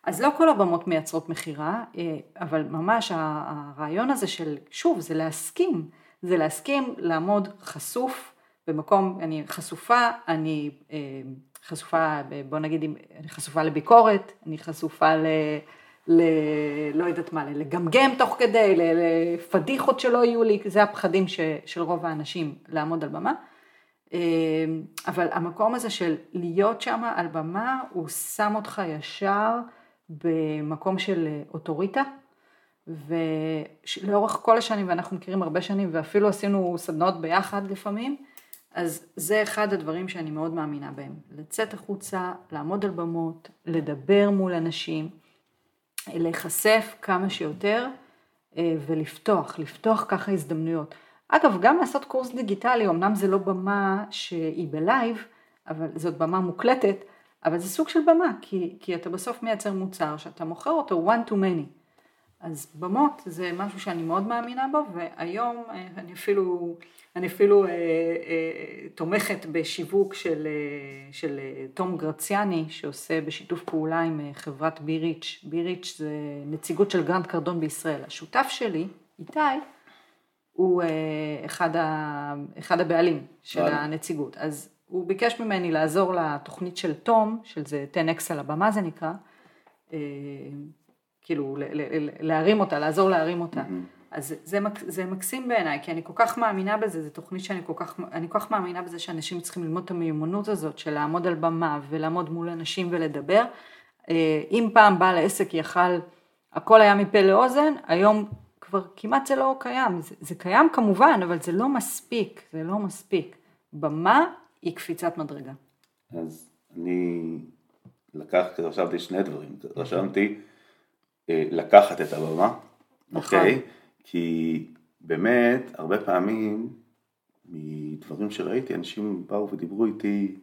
אז לא כל הבמות מייצרות מכירה, אה, אבל ממש הרעיון הזה של, שוב, זה להסכים, זה להסכים לעמוד חשוף במקום, אני חשופה, אני אה, חשופה, בוא נגיד, אני חשופה לביקורת, אני חשופה ל... ל... לא יודעת מה, לגמגם תוך כדי, לפדיחות שלא יהיו לי, זה הפחדים ש... של רוב האנשים לעמוד על במה. אה, אבל המקום הזה של להיות שם על במה, הוא שם אותך ישר במקום של אוטוריטה, ולאורך כל השנים, ואנחנו מכירים הרבה שנים, ואפילו עשינו סדנאות ביחד לפעמים, אז זה אחד הדברים שאני מאוד מאמינה בהם. לצאת החוצה, לעמוד על במות, לדבר מול אנשים, להיחשף כמה שיותר אה, ולפתוח, לפתוח ככה הזדמנויות. אגב, גם לעשות קורס דיגיטלי, אמנם זה לא במה שהיא בלייב, אבל זאת במה מוקלטת, אבל זה סוג של במה, כי, כי אתה בסוף מייצר מוצר שאתה מוכר אותו one to many. אז במות זה משהו שאני מאוד מאמינה בו, והיום אה, אני אפילו, אני אפילו אה, אה, תומכת בשיווק של, אה, של אה, תום גרציאני, שעושה בשיתוף פעולה עם אה, חברת ביריץ'. ביריץ' זה נציגות של גרנט קרדון בישראל. השותף שלי, איתי, הוא אה, אחד, ה, אחד הבעלים של וואלה. הנציגות. אז הוא ביקש ממני לעזור לתוכנית של תום, של זה 10x על הבמה זה נקרא, אה, כאילו להרים אותה, לעזור להרים אותה. אז זה, זה, מק- זה מקסים בעיניי, כי אני כל כך מאמינה בזה, זו תוכנית שאני כל כך, אני כל כך מאמינה בזה שאנשים צריכים ללמוד את המיומנות הזאת של לעמוד על במה ולעמוד מול אנשים ולדבר. אה, אם פעם בעל העסק יכל, הכל היה מפה לאוזן, היום כבר כמעט זה לא קיים. זה, זה קיים כמובן, אבל זה לא מספיק, זה לא מספיק. במה היא קפיצת מדרגה. אז אני לקחתי, רשמתי שני דברים. רשמתי לקחת את הבמה, נכון. אוקיי? כי באמת, הרבה פעמים, מדברים שראיתי, אנשים באו ודיברו איתי,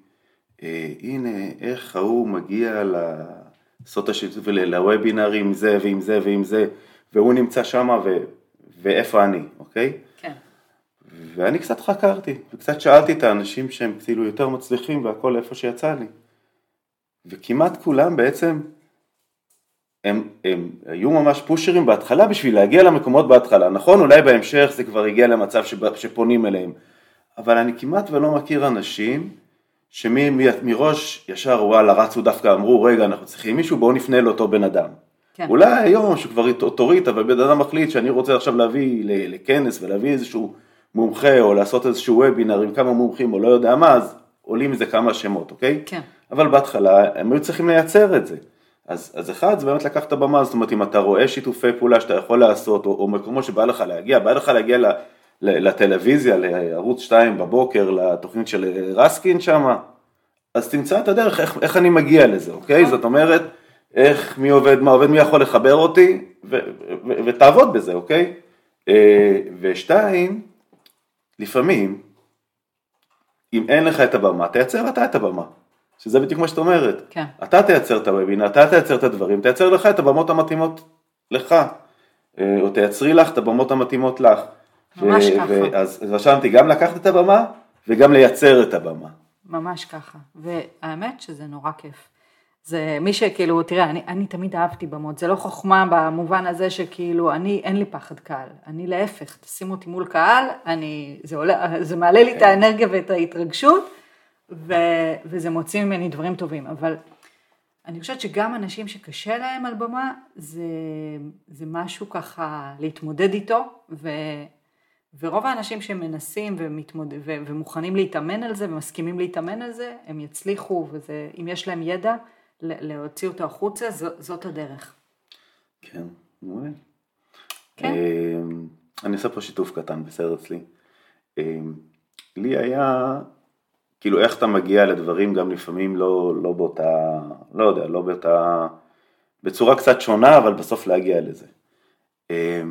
אה, הנה, איך ההוא מגיע לעשות את השיתוף, לוובינר עם זה ועם זה ועם זה, והוא נמצא שם ו... ואיפה אני, אוקיי? כן. ואני קצת חקרתי, וקצת שאלתי את האנשים שהם כאילו יותר מצליחים והכל איפה שיצא לי. וכמעט כולם בעצם, הם, הם היו ממש פושרים בהתחלה בשביל להגיע למקומות בהתחלה. נכון, אולי בהמשך זה כבר הגיע למצב שב, שפונים אליהם, אבל אני כמעט ולא מכיר אנשים שמראש ישר וואלה רצו דווקא אמרו רגע אנחנו צריכים מישהו בואו נפנה לאותו בן אדם. כן. אולי היום שכבר אוטוריטה ובן אדם מחליט שאני רוצה עכשיו להביא לכנס ולהביא איזשהו מומחה או לעשות איזשהו וובינר עם כמה מומחים או לא יודע מה אז עולים מזה כמה שמות אוקיי? כן. אבל בהתחלה הם היו צריכים לייצר את זה. אז, אז אחד זה באמת לקחת את הבמה, זאת אומרת אם אתה רואה שיתופי פעולה שאתה יכול לעשות או, או מקומות שבא לך להגיע, בא לך להגיע ל, ל, לטלוויזיה, לערוץ 2 בבוקר, לתוכנית של רסקין שמה, אז תמצא את הדרך איך, איך אני מגיע לזה, אוקיי? זאת אומרת, איך, מי עובד, מה עובד, מי יכול לחבר אותי, ו, ו, ו, ותעבוד בזה, אוקיי? אה, ושתיים, לפעמים, אם אין לך את הבמה, תייצר אתה את הבמה. שזה בדיוק מה שאת אומרת. כן. אתה תייצר את הוובינר, אתה תייצר את הדברים, תייצר לך את הבמות המתאימות לך, אה, או תייצרי לך את הבמות המתאימות לך. ממש ככה. אז רשמתי גם לקחת את הבמה וגם לייצר את הבמה. ממש ככה, והאמת שזה נורא כיף. זה מי שכאילו, תראה, אני, אני תמיד אהבתי במות, זה לא חוכמה במובן הזה שכאילו, אני, אין לי פחד קהל, אני להפך, תשימו אותי מול קהל, אני, זה, עולה, זה מעלה לי את האנרגיה ואת ההתרגשות, ו, וזה מוציא ממני דברים טובים, אבל אני חושבת שגם אנשים שקשה להם על במה, זה, זה משהו ככה להתמודד איתו, ו, ורוב האנשים שמנסים ומתמוד... ו... ומוכנים להתאמן על זה ומסכימים להתאמן על זה, הם יצליחו, ואם יש להם ידע, להוציא אותו החוצה, ז... זאת הדרך. כן, מעולה. כן. אה, אני עושה פה שיתוף קטן, בסדר אצלי. אה, לי היה, כאילו איך אתה מגיע לדברים גם לפעמים לא, לא באותה, לא יודע, לא באותה, בצורה קצת שונה, אבל בסוף להגיע לזה. אה,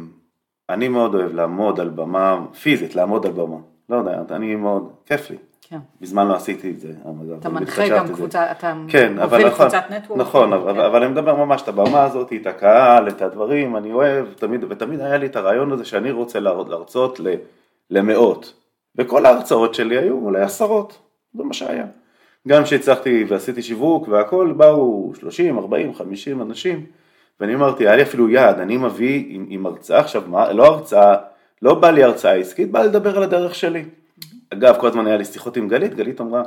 אני מאוד אוהב לעמוד על במה, פיזית, לעמוד על במה. לא יודע, אני מאוד, כיף לי. כן. מזמן לא עשיתי את זה. אתה מנחה גם קבוצה, אתה כן, מוביל נכון, קבוצת נטוורק. נכון, אבל, כן. אבל אני מדבר ממש את הבמה הזאת, את הקהל, את הדברים, אני אוהב, תמיד, ותמיד היה לי את הרעיון הזה שאני רוצה להרצות למאות. וכל ההרצאות שלי היו אולי עשרות, זה מה שהיה. גם כשהצלחתי ועשיתי שיווק והכל, באו 30, 40, 50 אנשים. ואני אמרתי, היה לי אפילו יעד, אני מביא עם, עם הרצאה עכשיו, מה, לא הרצאה, לא בא לי הרצאה עסקית, בא לדבר על הדרך שלי. אגב, כל הזמן היה לי שיחות עם גלית, גלית אמרה,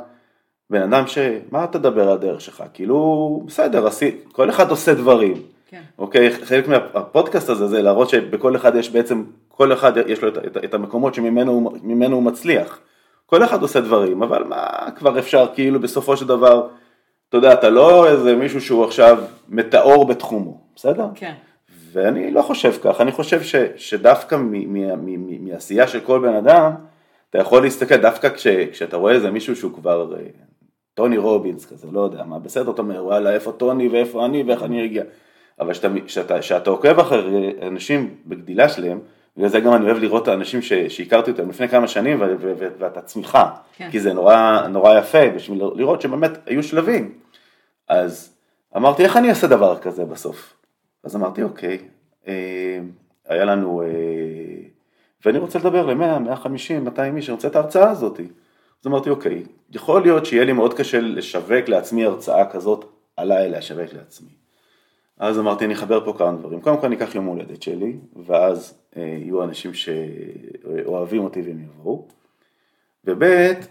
בן אדם ש... מה תדבר על הדרך שלך? כאילו, בסדר, עשי... כל אחד עושה דברים. כן. אוקיי, חלק מהפודקאסט הזה זה להראות שבכל אחד יש בעצם, כל אחד יש לו את, את, את המקומות שממנו הוא מצליח. כל אחד עושה דברים, אבל מה כבר אפשר כאילו בסופו של דבר, אתה יודע, אתה לא איזה מישהו שהוא עכשיו מטאור בתחומו. בסדר? כן. ואני לא חושב כך, אני חושב ש, שדווקא מעשייה של כל בן אדם, אתה יכול להסתכל, דווקא כש, כשאתה רואה איזה מישהו שהוא כבר אה, טוני רובינס כזה, לא יודע מה, בסדר, אתה אומר, וואלה, איפה טוני ואיפה אני ואיך אני אגיע. אבל כשאתה עוקב אחרי אנשים בגדילה שלהם, בגלל זה גם אני אוהב לראות את האנשים שהכרתי אותם לפני כמה שנים ואתה צמיחה, כן. כי זה נורא, נורא יפה בשביל לראות שבאמת היו שלבים. אז אמרתי, איך אני אעשה דבר כזה בסוף? אז אמרתי, אוקיי, אה, היה לנו, אה, ואני רוצה לדבר ל-100, 150, 200 איש, אני רוצה את ההרצאה הזאת. אז אמרתי, אוקיי, יכול להיות שיהיה לי מאוד קשה לשווק לעצמי הרצאה כזאת, עליי לשווק לעצמי. אז אמרתי, אני אחבר פה כמה דברים. קודם כל אני אקח יום הולדת שלי, ואז יהיו אנשים שאוהבים אותי והם יבואו. וב'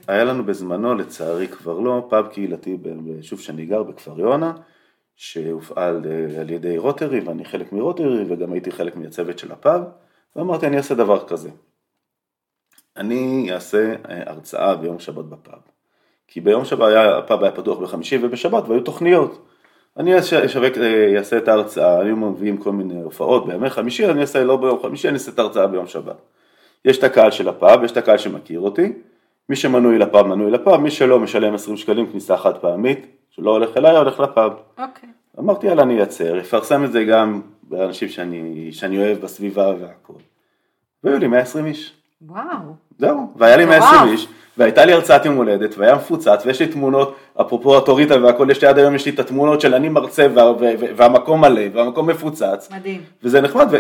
היה לנו בזמנו, לצערי כבר לא, פאב קהילתי ביישוב שאני גר, בכפר יונה, שהופעל אה, על ידי רוטרי ואני חלק מרוטרי וגם הייתי חלק מהצוות של הפאב ואמרתי אני אעשה דבר כזה. אני אעשה אה, הרצאה ביום שבת בפאב. כי ביום שבת היה, הפאב היה פתוח בחמישי ובשבת והיו תוכניות. אני אשווק, אה, אעשה את ההרצאה, היו מביאים כל מיני הופעות בימי חמישי, אני אעשה לא ביום חמישי, אני אעשה את ההרצאה ביום שבת. יש את הקהל של הפאב, יש את הקהל שמכיר אותי, מי שמנוי לפאב מנוי לפאב, מי שלא משלם 20 שקלים כניסה חד פעמית, שלא הולך אליי, הולך לפאב. אוקיי. אמרתי יאללה אני אייצר, אפרסם את זה גם באנשים שאני, שאני אוהב בסביבה והכל. והיו לי 120 איש. וואו. זהו, והיה לי 120 איש, והייתה לי הרצאת יום הולדת, והיה מפוצץ, ויש לי תמונות, אפרופו אוטוריטה והכל, יש לי עד היום, יש לי את התמונות של אני מרצה וה, וה, וה, והמקום מלא, והמקום מפוצץ. מדהים. וזה נחמד, ו...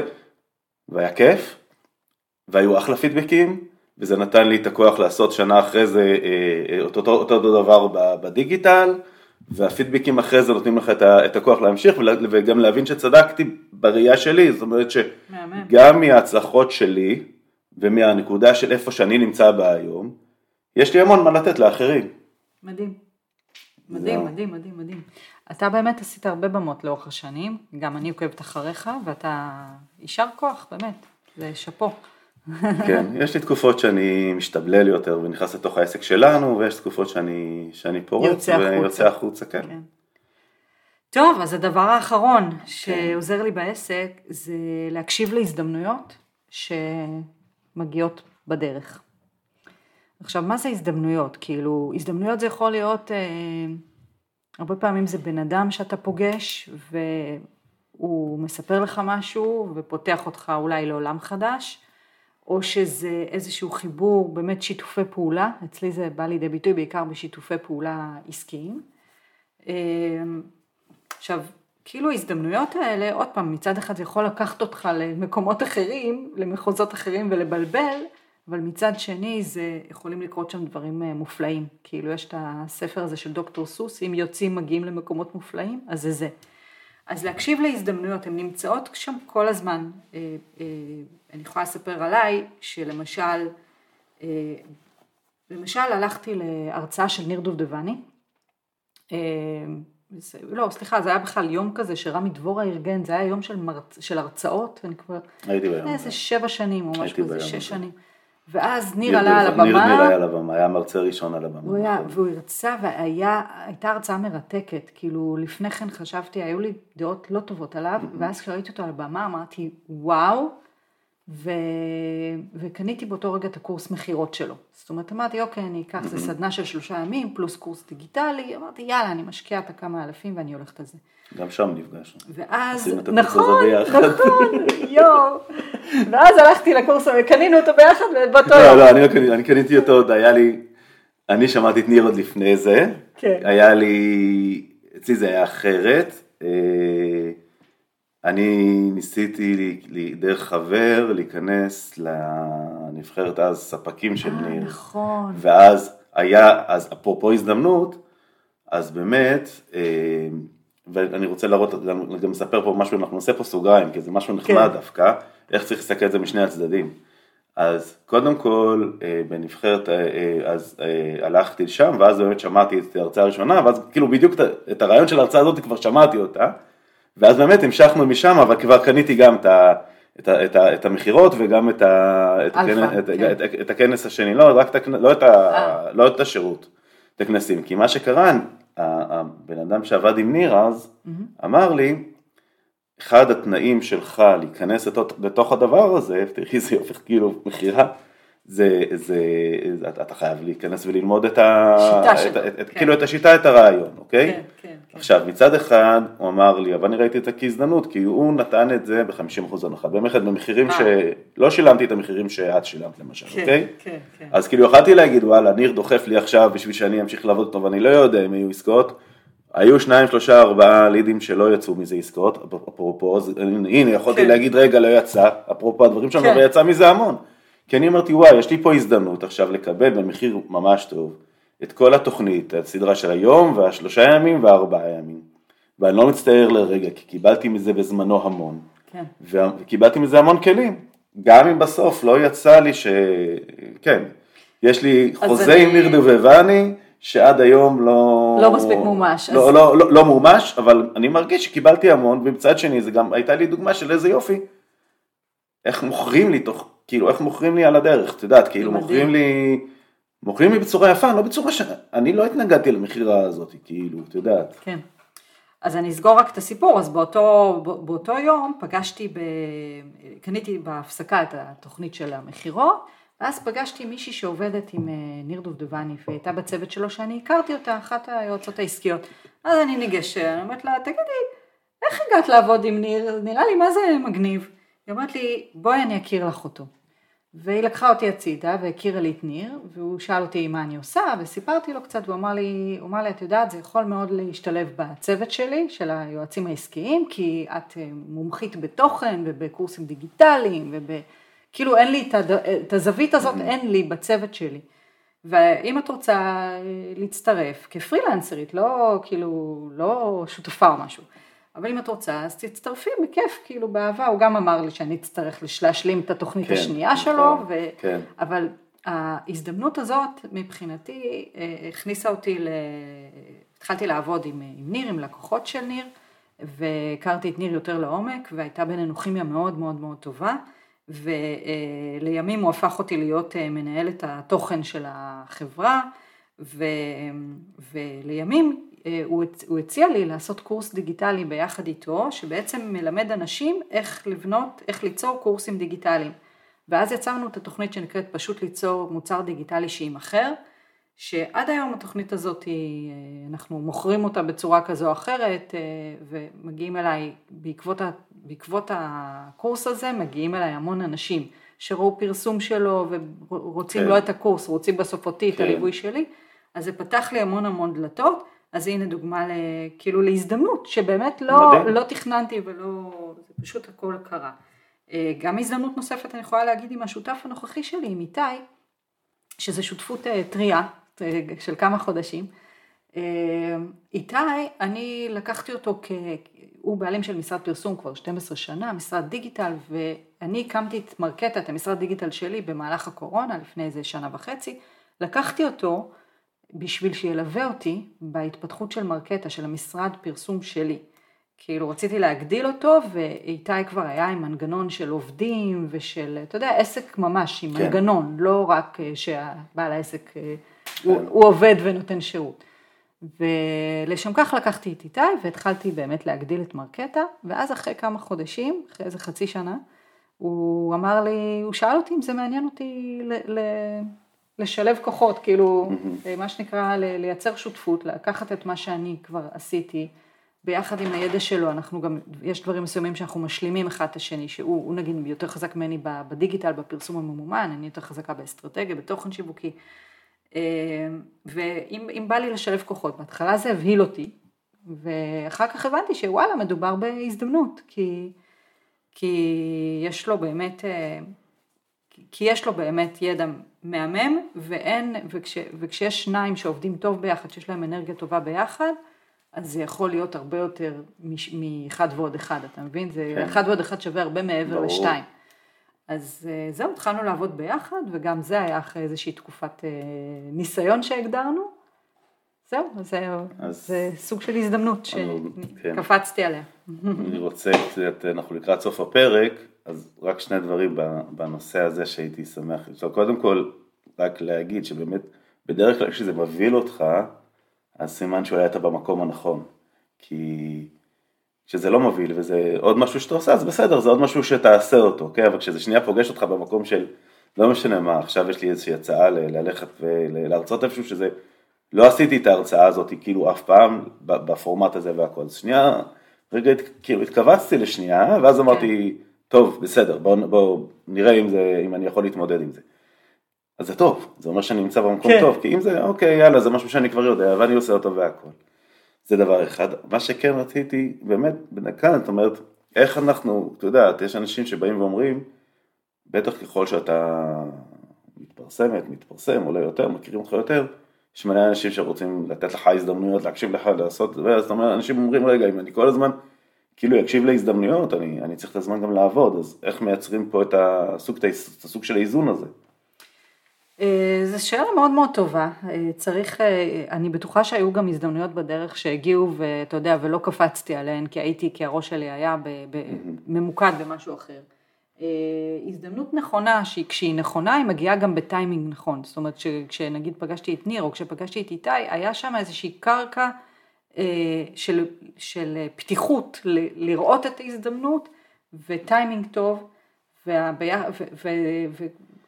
והיה כיף, והיו אחלה פידבקים, וזה נתן לי את הכוח לעשות שנה אחרי זה אה, אה, אותו, אותו, אותו דבר בדיגיטל, והפידבקים אחרי זה נותנים לך את הכוח להמשיך וגם להבין שצדקתי בראייה שלי, זאת אומרת שגם מההצלחות שלי ומהנקודה של איפה שאני נמצא בה היום, יש לי המון מה לתת לאחרים. מדהים. מדהים, מדהים, מדהים, מדהים. אתה באמת עשית הרבה במות לאורך השנים, גם אני עוקבת אחריך, ואתה יישר כוח, באמת, זה שאפו. כן, יש לי תקופות שאני משתבלל יותר ונכנס לתוך העסק שלנו, ויש תקופות שאני, שאני פורץ ויוצא החוצה, כן. כן. טוב, אז הדבר האחרון כן. שעוזר. לי בעסק זה להקשיב להזדמנויות שמגיעות בדרך. עכשיו, מה זה הזדמנויות? כאילו, הזדמנויות זה יכול להיות, אה, הרבה פעמים זה בן אדם שאתה פוגש והוא מספר לך משהו ופותח אותך אולי לעולם חדש. או שזה איזשהו חיבור, באמת שיתופי פעולה, אצלי זה בא לידי ביטוי בעיקר בשיתופי פעולה עסקיים. אה, עכשיו, כאילו ההזדמנויות האלה, עוד פעם, מצד אחד זה יכול לקחת אותך למקומות אחרים, למחוזות אחרים ולבלבל, אבל מצד שני זה יכולים לקרות שם דברים אה, מופלאים. כאילו יש את הספר הזה של דוקטור סוס, אם יוצאים מגיעים למקומות מופלאים, אז זה זה. אז להקשיב להזדמנויות, הן נמצאות שם כל הזמן. אה, אה, אני יכולה לספר עליי, שלמשל, למשל הלכתי להרצאה של ניר דובדבני, לא, סליחה, זה היה בכלל יום כזה שרמי דבורה ארגן, זה היה יום של, מרצ... של הרצאות, אני כבר... הייתי ביום. איזה שבע שנים או משהו כזה, שש שנים. ואז ניר עלה על הבמה. ניר, ניר היה על הבמה, היה מרצה ראשון על הבמה. הוא היה, והוא הרצה, והייתה הרצאה מרתקת, כאילו לפני כן חשבתי, היו לי דעות לא טובות עליו, ואז כשראיתי אותו על הבמה אמרתי, וואו, ו... וקניתי באותו רגע את הקורס מכירות שלו. זאת אומרת, אמרתי, אוקיי, אני אקח, זה סדנה של שלושה ימים, פלוס קורס דיגיטלי, אמרתי, יאללה, אני משקיעה את הכמה אלפים ואני הולכת על זה. גם שם נפגשנו. ואז, נכון, נכון, יואו. ואז הלכתי לקורס, וקנינו אותו ביחד באותו לא, יום. לא, לא, אני לא קניתי, אני קניתי אותו עוד, היה לי, אני שמעתי את ניר עוד לפני זה. כן. היה לי, אצלי זה היה אחרת. אני ניסיתי דרך חבר להיכנס לנבחרת אז ספקים של אה, ניר. נכון. ואז היה, אז אפרופו הזדמנות, אז באמת, אה, ואני רוצה להראות, גם, לספר פה משהו, אנחנו נעשה פה סוגריים, כי זה משהו נחמד כן. דווקא, איך צריך להסתכל על זה משני הצדדים. אז קודם כל, אה, בנבחרת, אז הלכתי לשם, ואז באמת שמעתי את ההרצאה הראשונה, ואז כאילו בדיוק את הרעיון של ההרצאה הזאת כבר שמעתי אותה. ואז באמת המשכנו משם, אבל כבר קניתי גם את, ה, את, ה, את, ה, את המכירות וגם את, ה, את, הכנס, כן. את, את, את, את הכנס השני, לא, רק את, לא, את ה, אה. לא את השירות, את הכנסים, כי מה שקרה, הבן אדם שעבד עם ניר אז, mm-hmm. אמר לי, אחד התנאים שלך להיכנס לתוך הדבר הזה, תראי זה הופך כאילו מכירה, זה, זה, אתה חייב להיכנס וללמוד את ה... שיטה שלו. כן. כאילו את השיטה, את הרעיון, אוקיי? כן, כן, כן. עכשיו, מצד אחד הוא אמר לי, אבל אני ראיתי את זה כהזדמנות, כי הוא נתן את זה ב-50% הנחה, באמת במחירים אה. שלא שילמתי את המחירים שאת שילמת למשל, כן, אוקיי? כן, כן. אז כאילו יכלתי להגיד, וואלה, ניר דוחף לי עכשיו בשביל שאני אמשיך לעבוד אותו, ואני לא יודע אם יהיו עסקאות. היו שניים, שלושה, ארבעה לידים שלא יצאו מזה עסקאות, אפרופו, הנה יכולתי כן. להגיד רגע לא יצא, אפרופו הדברים שלנו, כן. ויצא מזה המון. כי אני אמרתי, וואי, יש לי פה הזדמנות עכשיו לקבל במחיר ממש טוב את כל התוכנית, הסדרה של היום והשלושה ימים והארבעה ימים. ואני לא מצטער לרגע, כי קיבלתי מזה בזמנו המון. כן. וקיבלתי מזה המון כלים. גם אם בסוף לא יצא לי ש... כן, יש לי חוזה אני... עם ניר דובבני, שעד היום לא... לא מספיק מומש. לא, אז... לא, לא, לא מומש, אבל אני מרגיש שקיבלתי המון, ומצד שני זה גם הייתה לי דוגמה של איזה יופי. איך מוכרים לי תוך כאילו איך מוכרים לי על הדרך, את יודעת, כאילו. מוכרים לי, מוכרים לי בצורה יפה, לא בצורה ש... אני לא התנגדתי למכירה הזאת, כאילו, את יודעת. כן. אז אני אסגור רק את הסיפור, אז באותו, באותו יום פגשתי, ב... קניתי בהפסקה את התוכנית של המכירות, ואז פגשתי מישהי שעובדת עם אה, ניר דובדבני, והיא הייתה בצוות שלו שאני הכרתי אותה, אחת היועצות העסקיות. אז אני ניגשת, אני אומרת לה, תגידי, איך הגעת לעבוד עם ניר? נראה לי מה זה מגניב. היא אומרת לי, בואי אני אכיר לך אותו. והיא לקחה אותי הצידה והכירה לי את ניר, והוא שאל אותי מה אני עושה, וסיפרתי לו קצת, והוא אמר לי, הוא אמר לי, את יודעת, זה יכול מאוד להשתלב בצוות שלי, של היועצים העסקיים, כי את אה, מומחית בתוכן ובקורסים דיגיטליים, וכאילו אין לי את הזווית הזאת, אין לי בצוות שלי. ואם את רוצה אה, להצטרף כפרילנסרית, לא כאילו, לא שותפה או משהו. אבל אם את רוצה, אז תצטרפי בכיף, כאילו באהבה, הוא גם אמר לי שאני אצטרך להשלים את התוכנית כן, השנייה נכון, שלו, ו... כן. אבל ההזדמנות הזאת מבחינתי אה, הכניסה אותי, ל... התחלתי לעבוד עם, עם ניר, עם לקוחות של ניר, והכרתי את ניר יותר לעומק, והייתה בינינו כימיה מאוד מאוד מאוד טובה, ולימים הוא הפך אותי להיות אה, מנהלת התוכן של החברה, ו... ולימים אה, הוא הציע לי לעשות קורס דיגיטלי ביחד איתו, שבעצם מלמד אנשים איך לבנות, איך ליצור קורסים דיגיטליים. ואז יצרנו את התוכנית שנקראת פשוט ליצור מוצר דיגיטלי שימכר, שעד היום התוכנית הזאת, היא, אה, אנחנו מוכרים אותה בצורה כזו או אחרת, אה, ומגיעים אליי, בעקבות, בעקבות הקורס הזה, מגיעים אליי המון אנשים שראו פרסום שלו ורוצים כן. לא את הקורס, רוצים בסוף אותי, את כן. הליווי שלי, אז זה פתח לי המון המון דלתות, אז הנה דוגמה ל, כאילו להזדמנות, שבאמת לא, מדהים. לא תכננתי ולא, זה פשוט הכל קרה. אה, גם הזדמנות נוספת אני יכולה להגיד עם השותף הנוכחי שלי, עם איתי, שזה שותפות אה, טריה אה, של כמה חודשים. איתי, אני לקחתי אותו כ... הוא בעלים של משרד פרסום כבר 12 שנה, משרד דיגיטל, ואני הקמתי את מרקטה, את המשרד דיגיטל שלי במהלך הקורונה, לפני איזה שנה וחצי. לקחתי אותו בשביל שילווה אותי בהתפתחות של מרקטה, של המשרד פרסום שלי. כאילו רציתי להגדיל אותו, ואיתי כבר היה עם מנגנון של עובדים ושל, אתה יודע, עסק ממש, עם כן. מנגנון, לא רק אה, שהבעל העסק, אה, הוא, הוא עובד ונותן שירות. ולשם כך לקחתי את איתי והתחלתי באמת להגדיל את מרקטה, ואז אחרי כמה חודשים, אחרי איזה חצי שנה, הוא אמר לי, הוא שאל אותי אם זה מעניין אותי ל, ל, לשלב כוחות, כאילו, מה שנקרא, לייצר שותפות, לקחת את מה שאני כבר עשיתי, ביחד עם הידע שלו, אנחנו גם, יש דברים מסוימים שאנחנו משלימים אחד את השני, שהוא הוא נגיד יותר חזק ממני בדיגיטל, בפרסום הממומן, אני יותר חזקה באסטרטגיה, בתוכן שיווקי. אה, ואם אם בא לי לשלב כוחות, בהתחלה זה הבהיל אותי, ואחר כך הבנתי שוואלה, מדובר בהזדמנות, כי, כי יש לו באמת, אה, כי יש לו באמת ידע מהמם, ואין, וכש, וכשיש שניים שעובדים טוב ביחד, שיש להם אנרגיה טובה ביחד, אז זה יכול להיות הרבה יותר מש- מאחד ועוד אחד, אתה מבין? זה כן. אחד ועוד אחד שווה הרבה מעבר ברור. לשתיים. אז אה, זהו, התחלנו לעבוד ביחד, וגם זה היה אחרי איזושהי תקופת אה, ניסיון שהגדרנו. זהו, אז זה, אז- זה סוג של הזדמנות כן. שקפצתי עליה. אני רוצה קצת, אנחנו לקראת סוף הפרק, אז רק שני דברים בנושא הזה שהייתי שמח לשאול. קודם כל, רק להגיד שבאמת, בדרך כלל כשזה מבהיל אותך, אז סימן שאולי אתה במקום הנכון. כי כשזה לא מבהיל וזה עוד משהו שאתה עושה, אז בסדר, זה עוד משהו שתעשה אותו, כן? אבל כשזה שנייה פוגש אותך במקום של, לא משנה מה, עכשיו יש לי איזושהי הצעה ללכת ולהרצות איפשהו שזה, לא עשיתי את ההרצאה הזאת כאילו אף פעם בפורמט הזה והכל. אז שנייה, רגע, כאילו התכווצתי לשנייה, ואז אמרתי, טוב, בסדר, בואו בוא, נראה אם, זה, אם אני יכול להתמודד עם זה. אז זה טוב, זה אומר שאני נמצא במקום כן. טוב, כי אם זה, אוקיי, יאללה, זה משהו שאני כבר יודע, ואני עושה אותו והכל. זה דבר אחד. מה שכן רציתי, באמת, כאן את אומרת, איך אנחנו, אתה יודע, יש אנשים שבאים ואומרים, בטח ככל שאתה מתפרסמת, מתפרסם, עולה יותר, מכירים אותך יותר, יש מלא אנשים שרוצים לתת לך הזדמנויות, להקשיב לך, לעשות, אז אתה אומר, אנשים אומרים, רגע, אם אני כל הזמן כאילו אקשיב להזדמנויות, אני, אני צריך את הזמן גם לעבוד, אז איך מייצרים פה את הסוג, את הסוג של האיזון הזה? אה, זו שאלה מאוד מאוד טובה, אה, צריך, אה, אני בטוחה שהיו גם הזדמנויות בדרך שהגיעו ואתה יודע, ולא קפצתי עליהן, כי הייתי, כי הראש שלי היה ב, ב, ממוקד במשהו אחר. הזדמנות נכונה, שהיא, כשהיא נכונה, היא מגיעה גם בטיימינג נכון. זאת אומרת, כשנגיד פגשתי את ניר, או כשפגשתי את איתי, היה שם איזושהי קרקע של, של פתיחות ל- לראות את ההזדמנות, וטיימינג טוב, והביה- ו- ו- ו-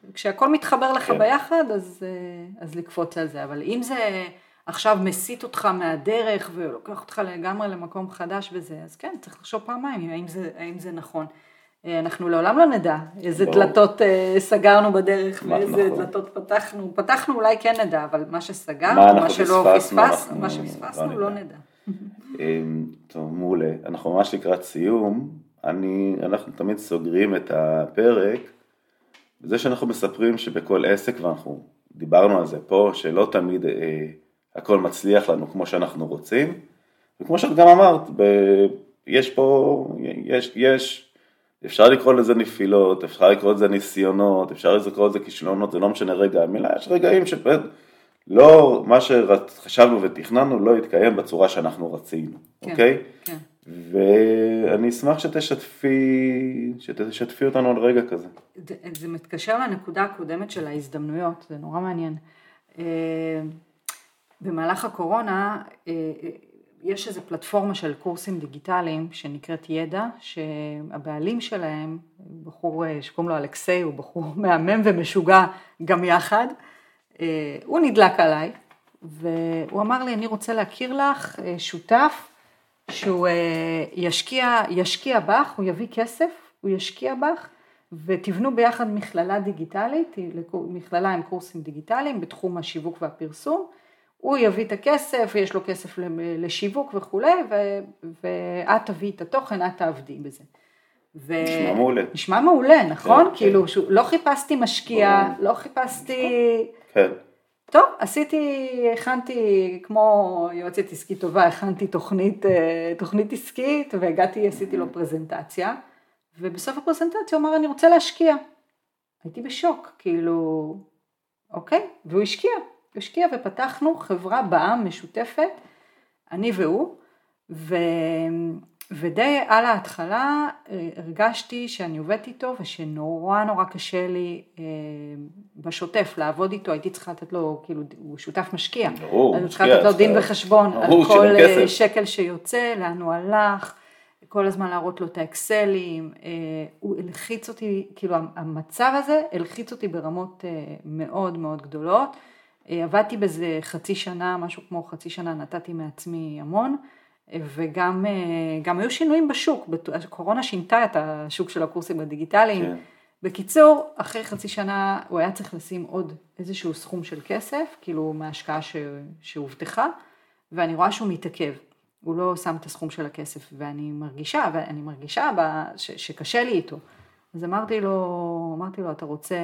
וכשהכל מתחבר לך כן. ביחד, אז, אה, אז לקפוץ על זה. אבל אם זה עכשיו מסיט אותך מהדרך ולוקח אותך לגמרי למקום חדש וזה, אז כן, צריך לחשוב פעמיים האם זה, האם זה נכון. אה, אנחנו לעולם לא נדע איזה ברור. דלתות אה, סגרנו בדרך מה, ואיזה נכון. דלתות פתחנו. פתחנו אולי כן נדע, אבל מה שסגרנו, מה מה, שלא פספסנו, אנחנו מה לא שפספסנו לא נדע. נדע. אמ, טוב, מעולה. אנחנו ממש לקראת סיום. אני, אנחנו תמיד סוגרים את הפרק בזה שאנחנו מספרים שבכל עסק, ואנחנו דיברנו על זה פה, שלא תמיד אה, הכל מצליח לנו כמו שאנחנו רוצים. וכמו שאת גם אמרת, ב, יש פה, יש, יש, אפשר לקרוא לזה נפילות, אפשר לקרוא לזה ניסיונות, אפשר לקרוא לזה כישלונות, זה לא משנה רגע המילה, יש רגעים שבאמת לא, מה שחשבנו ותכננו לא התקיים בצורה שאנחנו רצינו, כן, אוקיי? כן. ואני אשמח שתשתפי, שתשתפי אותנו על רגע כזה. זה, זה מתקשר לנקודה הקודמת של ההזדמנויות, זה נורא מעניין. אה, במהלך הקורונה אה, אה, יש איזו פלטפורמה של קורסים דיגיטליים שנקראת ידע, שהבעלים שלהם, בחור אה, שקוראים לו אלכסיי, הוא בחור מהמם ומשוגע גם יחד, אה, הוא נדלק עליי, והוא אמר לי, אני רוצה להכיר לך אה, שותף שהוא ישקיע, ישקיע בך, הוא יביא כסף, הוא ישקיע בך, ותבנו ביחד מכללה דיגיטלית, מכללה עם קורסים דיגיטליים בתחום השיווק והפרסום. הוא יביא את הכסף, יש לו כסף לשיווק וכולי, ואת תביאי את התוכן, את תעבדי בזה. ו... נשמע מעולה. נשמע מעולה, נכון? כן, כאילו, כן. לא חיפשתי משקיע, לא חיפשתי... כן. טוב, עשיתי, הכנתי, כמו יועצת עסקית טובה, הכנתי תוכנית, אה, תוכנית עסקית והגעתי, עשיתי לו פרזנטציה, ובסוף הפרזנטציה הוא אמר, אני רוצה להשקיע. הייתי בשוק, כאילו, אוקיי, והוא השקיע, השקיע ופתחנו חברה בעם משותפת, אני והוא, ו... ודי על ההתחלה אה, הרגשתי שאני עובדת איתו ושנורא נורא קשה לי אה, בשוטף לעבוד איתו, הייתי צריכה לתת לו, כאילו הוא שותף משקיע, ברור, אני צריכה לתת לו דין וחשבון על כל אה, שקל שיוצא, לאן הוא הלך, כל הזמן להראות לו את האקסלים, הוא הלחיץ אותי, כאילו המצב הזה הלחיץ אותי ברמות מאוד מאוד גדולות, עבדתי בזה חצי שנה, משהו כמו חצי שנה נתתי מעצמי המון. וגם אה, היו שינויים בשוק, הקורונה שינתה את השוק של הקורסים הדיגיטליים. כן. בקיצור, אחרי חצי שנה הוא היה צריך לשים עוד איזשהו סכום של כסף, כאילו מההשקעה שהובטחה, ואני רואה שהוא מתעכב. הוא לא שם את הסכום של הכסף, ואני מרגישה, ואני מרגישה ש, שקשה לי איתו. אז אמרתי לו, אמרתי לו, אתה רוצה,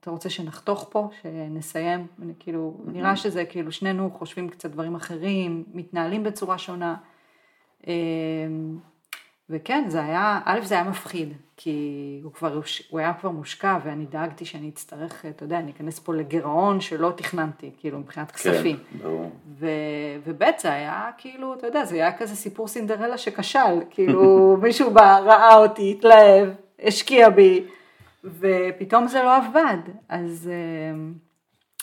אתה רוצה שנחתוך פה, שנסיים? אני, כאילו, mm-hmm. נראה שזה כאילו שנינו חושבים קצת דברים אחרים, מתנהלים בצורה שונה. אמ, וכן, זה היה, א', זה היה מפחיד, כי הוא כבר, הוא היה כבר מושקע ואני דאגתי שאני אצטרך, אתה יודע, אני אכנס פה לגירעון שלא תכננתי, כאילו, מבחינת כספים. כן, ברור. וב' זה היה כאילו, אתה יודע, זה היה כזה סיפור סינדרלה שכשל, כאילו, מישהו בא, ראה אותי, התלהב. השקיע בי, ופתאום זה לא עבד. אז אה,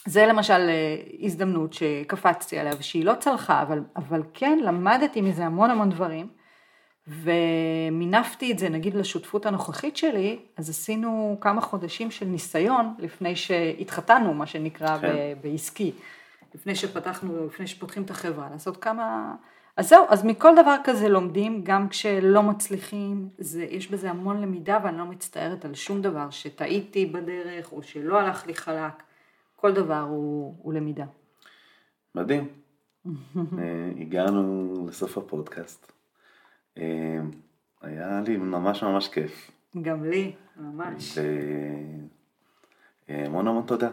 זה למשל אה, הזדמנות שקפצתי עליה ושהיא לא צלחה, אבל, אבל כן למדתי מזה המון המון דברים, ומינפתי את זה נגיד לשותפות הנוכחית שלי, אז עשינו כמה חודשים של ניסיון לפני שהתחתנו, מה שנקרא כן. בעסקי, לפני שפתחנו, לפני שפותחים את החברה, לעשות כמה... אז זהו, אז מכל דבר כזה לומדים, גם כשלא מצליחים, זה, יש בזה המון למידה ואני לא מצטערת על שום דבר, שטעיתי בדרך או שלא הלך לי חלק, כל דבר הוא, הוא למידה. מדהים. אה, הגענו לסוף הפודקאסט. אה, היה לי ממש ממש כיף. גם לי, ממש. והמון המון תודה.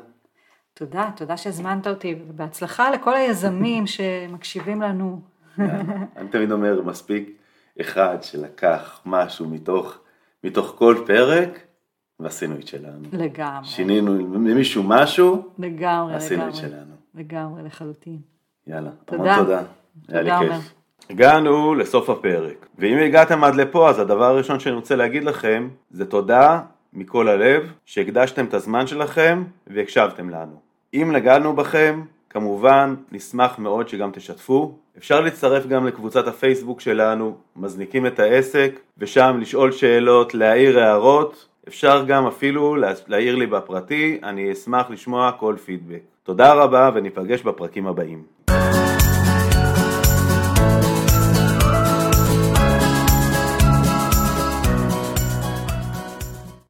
תודה, תודה שהזמנת אותי, ובהצלחה לכל היזמים שמקשיבים לנו. אני תמיד אומר, מספיק אחד שלקח משהו מתוך, מתוך כל פרק, ועשינו את שלנו. לגמרי. שינינו למישהו משהו, לגמרי, עשינו לגמרי. את שלנו. לגמרי, לחלוטין. יאללה, המון תודה. היה לי כיף. הגענו לסוף הפרק, ואם הגעתם עד לפה, אז הדבר הראשון שאני רוצה להגיד לכם, זה תודה מכל הלב, שהקדשתם את הזמן שלכם והקשבתם לנו. אם נגענו בכם, כמובן, נשמח מאוד שגם תשתפו. אפשר להצטרף גם לקבוצת הפייסבוק שלנו, מזניקים את העסק, ושם לשאול שאלות, להעיר הערות. אפשר גם אפילו להעיר לי בפרטי, אני אשמח לשמוע כל פידבק. תודה רבה וניפגש בפרקים הבאים.